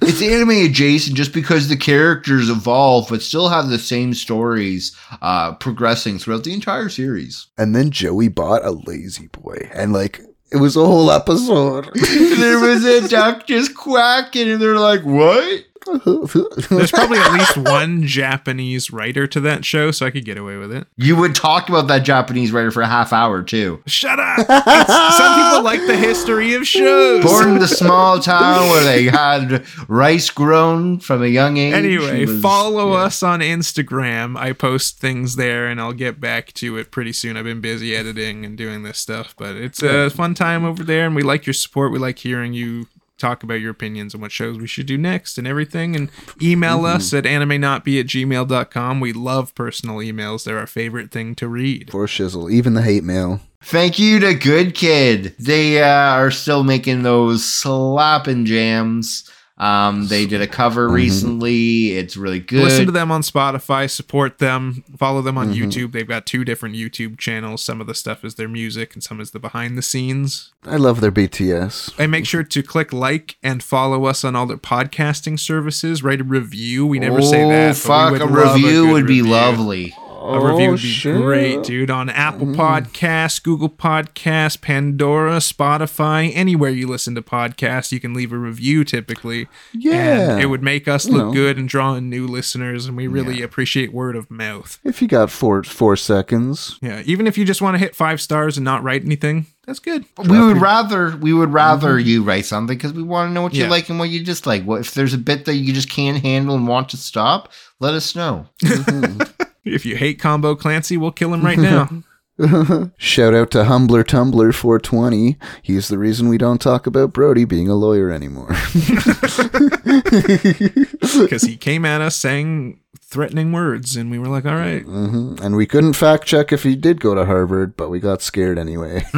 It's anime adjacent just because the characters evolve, but still have the same stories uh, progressing throughout the entire series. And then Joey bought a lazy boy. And like, it was a whole episode. there was a duck just quacking, and they're like, "What?" There's probably at least one Japanese writer to that show, so I could get away with it. You would talk about that Japanese writer for a half hour too. Shut up! It's- some people like the history of shows. Born in the small town where they had rice grown from a young age. Anyway, was- follow yeah. us on Instagram. I post things there and I'll get back to it pretty soon. I've been busy editing and doing this stuff, but it's a fun time over there and we like your support. We like hearing you talk about your opinions and what shows we should do next and everything. And email us at animenotbe at gmail.com. We love personal emails. They're our favorite thing to read. For shizzle, even the hate mail. Thank you to Good Kid. They uh, are still making those slapping jams. Um, they did a cover recently. It's really good. Listen to them on Spotify, support them, follow them on YouTube. They've got two different YouTube channels. Some of the stuff is their music and some is the behind the scenes. I love their BTS. And make sure to click like and follow us on all their podcasting services. Write a review. We never say Oh, that. but we Fuck, would a review good would be review. lovely. A review would be Oh, shit. great, dude. On Apple Podcasts, Google Podcasts, Pandora, Spotify, anywhere you listen to podcasts, you can leave a review typically. Yeah. And it would make us You look know. good and draw in new listeners, and we really appreciate word of mouth. If you got four four seconds, Yeah, even if you just want to hit five stars and not write anything, that's good. We would rather we would rather you write something because we want to know what you Mm-hmm. Yeah. like and what you dislike. What if there's a bit that you just can't handle and want to stop? Let us know. If you hate Combo Clancy, we'll kill him right now. Shout out to Humbler Tumbler 420. He's the reason we don't talk about Brody being a lawyer anymore. Because he came at us saying threatening words, and we were like, all right. hmm And we couldn't fact check if he did go to Harvard, but we got scared anyway.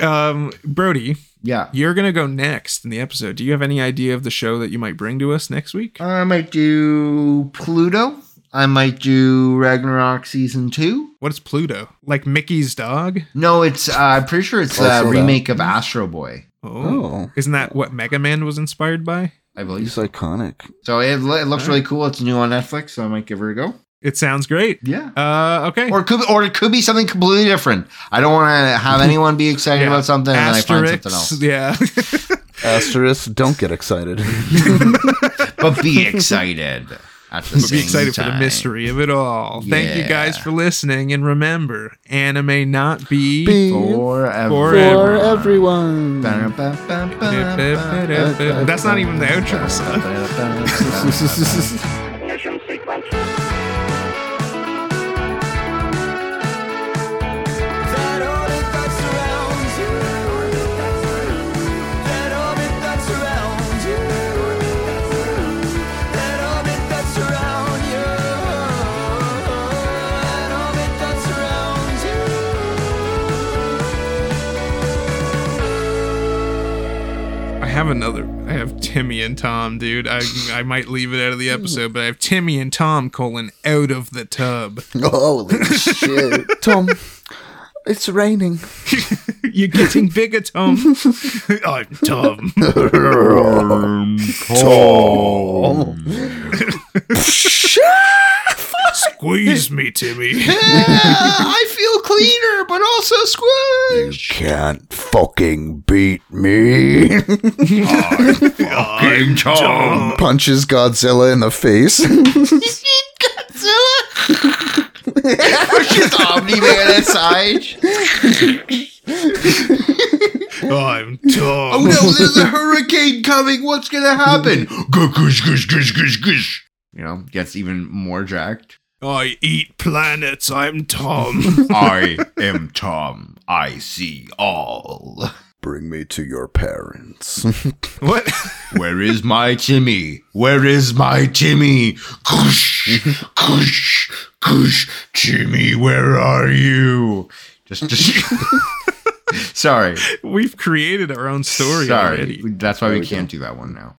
Um, Brody, yeah. you're going to go next in the episode. Do you have any idea of the show that you might bring to us next week? I might do Pluto. I might do Ragnarok season two. What is Pluto? Like Mickey's dog? No, it's uh, I'm pretty sure it's a remake of Astro Boy. Oh. Oh. Isn't that what Mega Man was inspired by? I believe. He's iconic. So it, it looks really cool. It's new on Netflix, so I might give her a go. It sounds great. Yeah. Uh, okay. Or it could, or it could be something completely different. I don't want to have anyone be excited Yeah. about something and then I find something else. Yeah. Asterisk, don't get excited. But be excited at the but same be excited for the mystery of it all. Thank you guys for listening, and remember, anime not be. Be Forever. for everyone. That's not even the outro have another. I have Timmy and Tom, dude. I I might leave it out of the hmm. episode, but I have Timmy and Tom colon out of the tub. Holy shit. Tom, it's raining. You're getting bigger, Tom. I'm Tom. Tom. Squeeze me, Timmy. Yeah, I feel cleaner, but also squish. You can't fucking beat me. Oh, fucking Tom. Punches Godzilla in the face. Godzilla. Pushes Omni Man aside. I'm tough. Oh no, there's a hurricane coming. What's gonna happen? Gush, gush, gush, gush, gush. You know, gets even more jacked. I eat planets. I'm Tom. I am Tom. I see all. Bring me to your parents. what? Where is my Timmy? Where is my Timmy? Kush, kush, kush. Timmy, where are you? Just, just. Sorry. We've created our own story Sorry. already. That's why we can't do that one now.